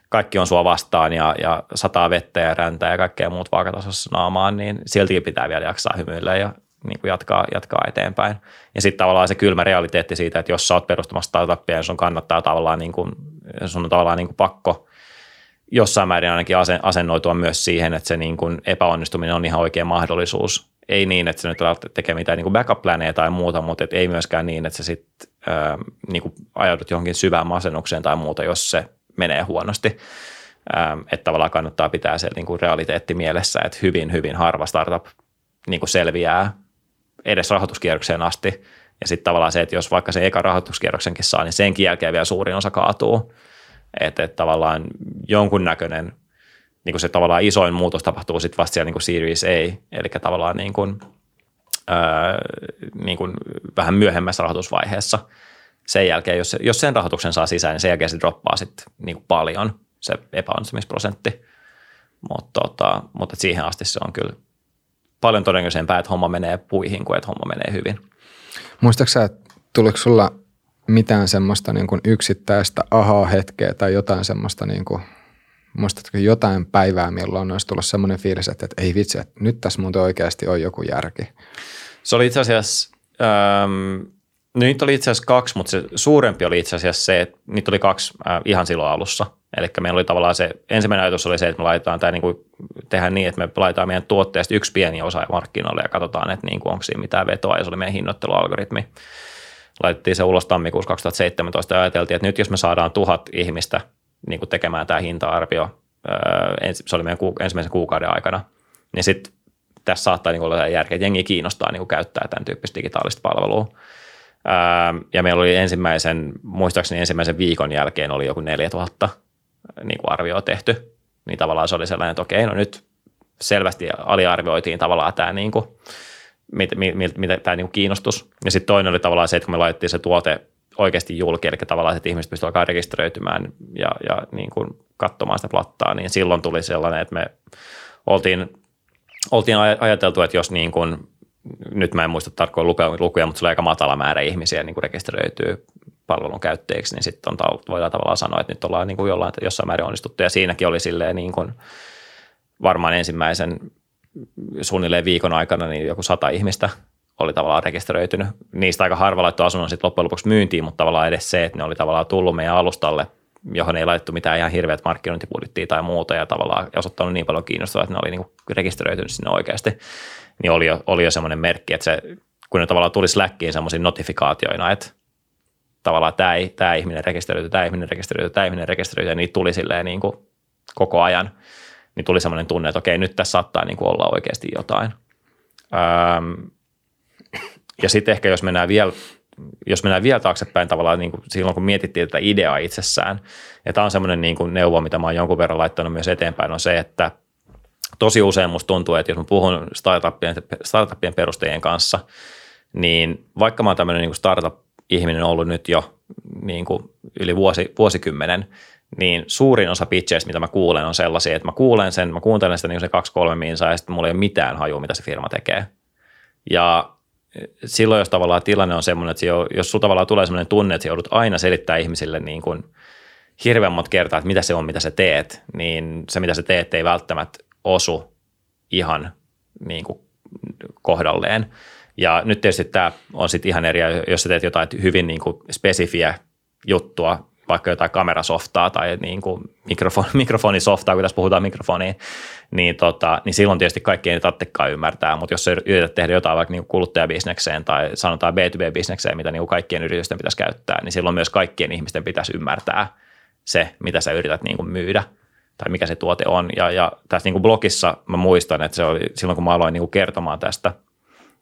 kaikki on sua vastaan ja, ja sataa vettä ja räntää ja kaikkea muut vaakatasossa naamaan, niin siltikin pitää vielä jaksaa hymyillä ja niin kuin jatkaa, jatkaa eteenpäin. Ja sitten tavallaan se kylmä realiteetti siitä, että jos sä oot perustamassa startuppia, niin sun kannattaa tavallaan, niin kuin, sun on tavallaan niin kuin pakko jossain määrin ainakin asennoitua myös siihen, että se niin kuin epäonnistuminen on ihan oikea mahdollisuus. Ei niin, että se nyt tekee mitään niin backup-planeja tai muuta, mutta et ei myöskään niin, että sä sitten niin ajaudut johonkin syvään masennukseen tai muuta, jos se menee huonosti. että tavallaan kannattaa pitää se niin realiteetti mielessä, että hyvin, hyvin harva startup niin kuin selviää edes rahoituskierrokseen asti. Ja sitten tavallaan se, että jos vaikka se eka rahoituskierroksenkin saa, niin senkin jälkeen vielä suurin osa kaatuu. Että et tavallaan jonkunnäköinen, niin kuin se tavallaan isoin muutos tapahtuu sitten vasta siellä niin kuin Series A, eli tavallaan niin kuin, ää, niin kuin vähän myöhemmässä rahoitusvaiheessa. Sen jälkeen, jos, jos sen rahoituksen saa sisään, niin sen jälkeen se droppaa sitten niin kuin paljon se epäonnistumisprosentti. Mutta, tota, mutta siihen asti se on kyllä paljon todennäköisempää, että homma menee puihin kuin että homma menee hyvin. Muistaaksä, että tuliko sulla mitään semmoista niin kuin yksittäistä aha-hetkeä tai jotain semmoista, niin kuin, muistatko jotain päivää, milloin olisi tullut semmoinen fiilis, että, että ei vitsi, että nyt tässä muuten oikeasti on joku järki? Se oli itse asiassa, ähm, no niitä oli itse asiassa kaksi, mutta se suurempi oli itse asiassa se, että niitä oli kaksi äh, ihan silloin alussa – Eli meillä oli tavallaan se, ensimmäinen ajatus oli se, että me laitetaan tämä niin kuin, tehdään niin, että me laitetaan meidän tuotteesta yksi pieni osa markkinoille ja katsotaan, että niin kuin, onko siinä mitään vetoa ja se oli meidän hinnoittelualgoritmi. Laitettiin se ulos tammikuussa 2017 ja ajateltiin, että nyt jos me saadaan tuhat ihmistä niin kuin tekemään tämä hinta-arvio, se oli meidän ensimmäisen kuukauden aikana, niin sitten tässä saattaa niin olla järkeä, että jengi kiinnostaa niin kuin käyttää tämän tyyppistä digitaalista palvelua. Ja meillä oli ensimmäisen, muistaakseni ensimmäisen viikon jälkeen oli joku 4000 niin kuin arvio tehty, niin tavallaan se oli sellainen, että okei, no nyt selvästi aliarvioitiin tavallaan tämä, niin kuin, mitä, mitä, mitä tämä niin kiinnostus. Ja sitten toinen oli tavallaan se, että kun me laitettiin se tuote oikeasti julki, eli tavallaan, että ihmiset pystyvät alkaa rekisteröitymään ja, ja niin kuin katsomaan sitä plattaa, niin silloin tuli sellainen, että me oltiin, oltiin ajateltu, että jos niin kuin, nyt mä en muista tarkkoja lukuja, mutta se oli aika matala määrä ihmisiä niin kuin rekisteröityy palvelun käyttäjiksi, niin sitten voidaan tavallaan sanoa, että nyt ollaan niin kuin jollain, jossain määrin onnistuttu. Ja siinäkin oli silleen niin kuin varmaan ensimmäisen suunnilleen viikon aikana niin joku sata ihmistä oli tavallaan rekisteröitynyt. Niistä aika harva laittoi asunnon sitten loppujen lopuksi myyntiin, mutta tavallaan edes se, että ne oli tavallaan tullut meidän alustalle, johon ei laitettu mitään ihan hirveät markkinointibudjettia tai muuta ja tavallaan osoittanut niin paljon kiinnostavaa, että ne oli niin rekisteröitynyt sinne oikeasti, niin oli jo, oli jo semmoinen merkki, että se, kun ne tavallaan tuli Slackiin semmoisia notifikaatioina, että tavallaan tämä, tämä ihminen rekisteröity, tämä ihminen rekisteröity, tämä ihminen rekisteröity, ja niitä tuli silleen niin kuin koko ajan, niin tuli semmoinen tunne, että okei, nyt tässä saattaa niin kuin olla oikeasti jotain. Öm, ja sitten ehkä jos mennään vielä jos mennään vielä taaksepäin tavallaan niin kuin silloin, kun mietittiin tätä ideaa itsessään, ja tämä on semmoinen niin kuin neuvo, mitä mä oon jonkun verran laittanut myös eteenpäin, on se, että tosi usein musta tuntuu, että jos mä puhun startuppien, startuppien perustajien kanssa, niin vaikka mä oon tämmöinen niin startup ihminen ollut nyt jo niin kuin yli vuosi, vuosikymmenen, niin suurin osa pitcheistä, mitä mä kuulen, on sellaisia, että mä kuulen sen, mä kuuntelen sitä niin se kaksi kolme minsaa ja sitten mulla ei ole mitään hajua, mitä se firma tekee. Ja silloin, jos tavallaan tilanne on semmoinen, että jos sulla tavallaan tulee semmoinen tunne, että joudut aina selittää ihmisille niin kuin hirveän monta kertaa, että mitä se on, mitä sä teet, niin se, mitä sä teet, ei välttämättä osu ihan niin kuin kohdalleen. Ja nyt tietysti tämä on sitten ihan eri, jos sä teet jotain hyvin niin kuin spesifiä juttua, vaikka jotain kamerasoftaa tai niin kuin mikrofon, [laughs] mikrofonisoftaa, kun tässä puhutaan mikrofoniin, niin, tota, niin silloin tietysti kaikki ei tarvitsekaan ymmärtää, mutta jos yrität tehdä jotain vaikka niin kuluttajabisnekseen tai sanotaan B2B-bisnekseen, mitä niin kaikkien yritysten pitäisi käyttää, niin silloin myös kaikkien ihmisten pitäisi ymmärtää se, mitä sä yrität niin kuin myydä tai mikä se tuote on. Ja, ja tässä niin kuin blogissa mä muistan, että se oli silloin, kun mä aloin niin kuin kertomaan tästä,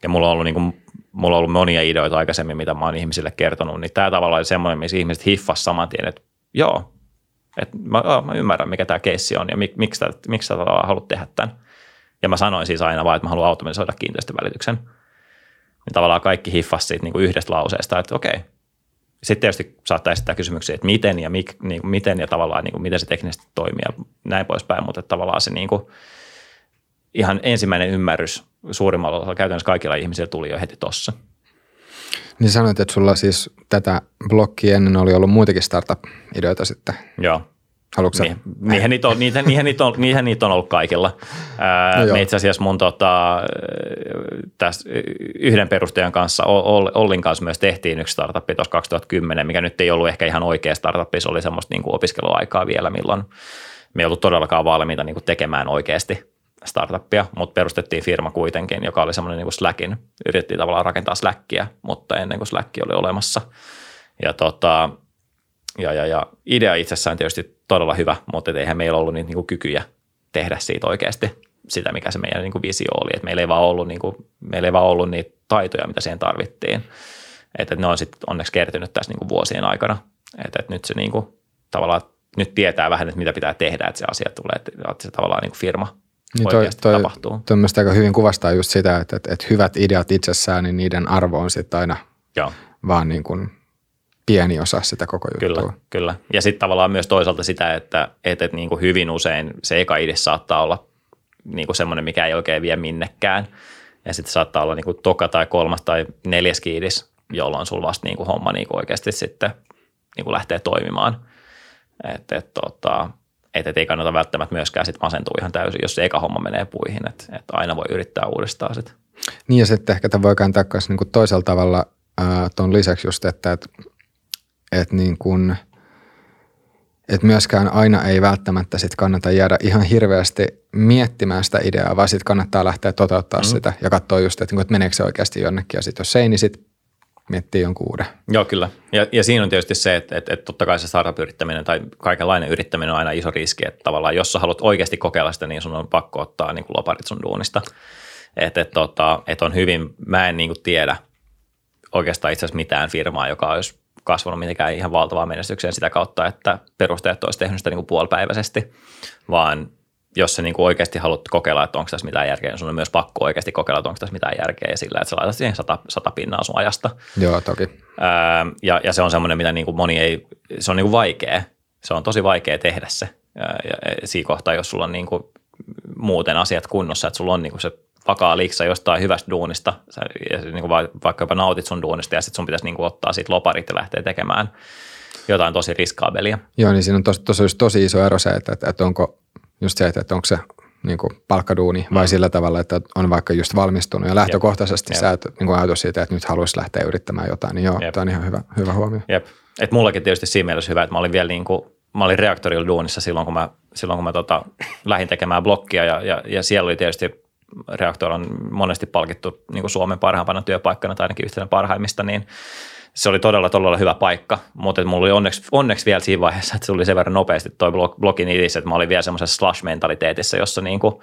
ja mulla on ollut, niin kuin, mulla on ollut monia ideoita aikaisemmin, mitä mä oon ihmisille kertonut, niin tämä tavallaan oli semmoinen, missä ihmiset hiffas saman tien, että joo, että mä, mä ymmärrän, mikä tämä keissi on ja mik, miksi, tää, miksi sä haluat tehdä tämän. Ja mä sanoin siis aina vaan, että mä haluan automatisoida kiinteistövälityksen. Niin tavallaan kaikki hiffas siitä niin kuin yhdestä lauseesta, että okei. Sitten tietysti saattaa esittää kysymyksiä, että miten ja, mik, niin kuin miten ja tavallaan niin kuin miten se teknisesti toimii ja näin poispäin, mutta tavallaan se niin kuin, ihan ensimmäinen ymmärrys suurimmalla osalla käytännössä kaikilla ihmisillä tuli jo heti tossa. Niin sanoit, että sulla siis tätä blokkia ennen oli ollut muitakin startup-ideoita sitten. Joo. Haluatko niin, niinhän, niitä on, niinhän, niinhän, niitä on, niinhän niitä on ollut kaikilla. Ää, no itse asiassa mun tota, tässä yhden perustajan kanssa, Ollin kanssa myös tehtiin yksi startup tuossa 2010, mikä nyt ei ollut ehkä ihan oikea startup, se oli semmoista niin kuin opiskeluaikaa vielä, milloin me ei ollut todellakaan valmiita niin kuin tekemään oikeasti startuppia, mutta perustettiin firma kuitenkin, joka oli semmoinen niin Slackin, yritettiin tavallaan rakentaa Slackia, mutta ennen kuin Slack oli olemassa. Ja, tota, ja, ja, ja idea itsessään tietysti todella hyvä, mutta eihän meillä ollut niitä niin kuin kykyjä tehdä siitä oikeasti sitä, mikä se meidän niin kuin visio oli. Et meillä, ei vaan ollut, niin kuin, meillä ei vaan ollut niitä taitoja, mitä siihen tarvittiin. Että et ne on sitten onneksi kertynyt tässä niin kuin vuosien aikana. Että et nyt se niin kuin, tavallaan nyt tietää vähän, että mitä pitää tehdä, että se asia tulee, että se tavallaan niin kuin firma niin toi, toi, tapahtuu. Toi aika hyvin kuvastaa just sitä, että, että, että hyvät ideat itsessään, niin niiden arvo on sitten aina Joo. vaan niin kuin pieni osa sitä koko juttua. Kyllä, kyllä. Ja sitten tavallaan myös toisaalta sitä, että, että, että niin kuin hyvin usein se eka ide saattaa olla niin kuin semmoinen, mikä ei oikein vie minnekään. Ja sitten saattaa olla niin kuin toka tai kolmas tai neljäs kiidis, jolloin sulla vasta niin kuin homma niin kuin oikeasti sitten niin kuin lähtee toimimaan. Että et, tota, että et ei kannata välttämättä myöskään sit masentua ihan täysin, jos se eka homma menee puihin, että et aina voi yrittää uudestaan sitten. Niin ja sitten ehkä tämä voi kääntää myös niin toisella tavalla tuon lisäksi just, että et, et niin kuin, et myöskään aina ei välttämättä sit kannata jäädä ihan hirveästi miettimään sitä ideaa, vaan sitten kannattaa lähteä toteuttaa mm. sitä ja katsoa just, että, niin että meneekö se oikeasti jonnekin ja sitten jos ei, niin sitten miettii jonkun uuden. Joo, kyllä. Ja, ja siinä on tietysti se, että, että, että totta kai se startup-yrittäminen tai kaikenlainen yrittäminen on aina iso riski, että tavallaan jos sä haluat oikeasti kokeilla sitä, niin sun on pakko ottaa niin kuin loparit sun duunista. Että, että, tota, että on hyvin, mä en niin kuin tiedä oikeastaan itse asiassa mitään firmaa, joka olisi kasvanut mitenkään ihan valtavaa menestykseen sitä kautta, että perusteet olisi tehnyt sitä niin kuin puolipäiväisesti, vaan jos sä niin kuin oikeasti haluat kokeilla, että onko tässä mitään järkeä, niin sun on myös pakko oikeasti kokeilla, että onko tässä mitään järkeä ja sillä, että sä laitat siihen sata, sata pinnaa sun ajasta. Joo, toki. Ää, ja, ja se on semmoinen, mitä niin kuin moni ei, se on niin kuin vaikea. Se on tosi vaikea tehdä se. Ja, ja siinä kohtaa, jos sulla on niin kuin muuten asiat kunnossa, että sulla on niin kuin se vakaa liiksa jostain hyvästä duunista, sä, ja niin kuin vaikka jopa nautit sun duunista ja sitten sun pitäisi niin kuin ottaa siitä loparit ja lähteä tekemään jotain tosi riskaabelia. Joo, niin siinä on tos, tos, tosi iso ero se, että, että, että onko just se, että, onko se niin kuin palkkaduuni vai mm. sillä tavalla, että on vaikka just valmistunut ja lähtökohtaisesti Jep. sä et niin kuin siitä, että nyt haluaisi lähteä yrittämään jotain, niin joo, Jep. tämä on ihan hyvä, hyvä huomio. Jep. Et mullakin tietysti siinä mielessä hyvä, että mä olin vielä niin kuin, mä olin reaktorilla duunissa silloin, kun mä, silloin, kun mä tota, lähdin tekemään blokkia ja, ja, ja siellä oli tietysti reaktori on monesti palkittu niin kuin Suomen parhaimpana työpaikkana tai ainakin yhtenä parhaimmista, niin se oli todella, todella hyvä paikka, mutta mulla oli onneksi, onneksi vielä siinä vaiheessa, että se oli sen verran nopeasti toi blogin idis, että mä olin vielä semmoisessa slash-mentaliteetissa, jossa niin kuin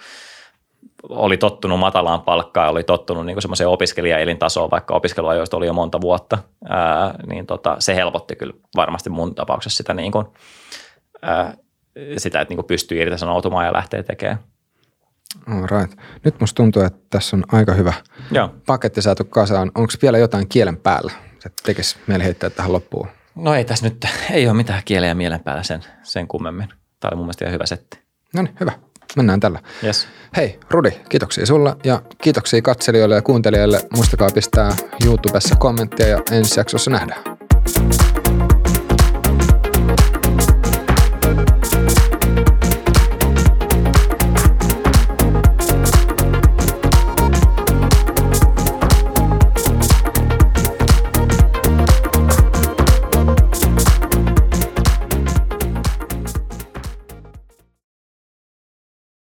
oli tottunut matalaan palkkaan, oli tottunut niin semmoiseen opiskelijaelintasoon, vaikka opiskeluajoista oli jo monta vuotta, ää, niin tota, se helpotti kyllä varmasti mun tapauksessa sitä, niin kuin, ää, sitä että niin kuin pystyy irtisanoutumaan ja lähtee tekemään. All right. Nyt musta tuntuu, että tässä on aika hyvä Joo. paketti saatu kasaan. Onko vielä jotain kielen päällä? Että tekisi mieli heittää tähän loppuun? No ei tässä nyt, ei ole mitään kieleä mielen päällä sen, sen kummemmin. Tämä oli mun mielestä ihan hyvä setti. No niin, hyvä. Mennään tällä. Yes. Hei Rudi, kiitoksia sulla ja kiitoksia katselijoille ja kuuntelijoille. Muistakaa pistää YouTubessa kommenttia ja ensi jaksossa nähdään.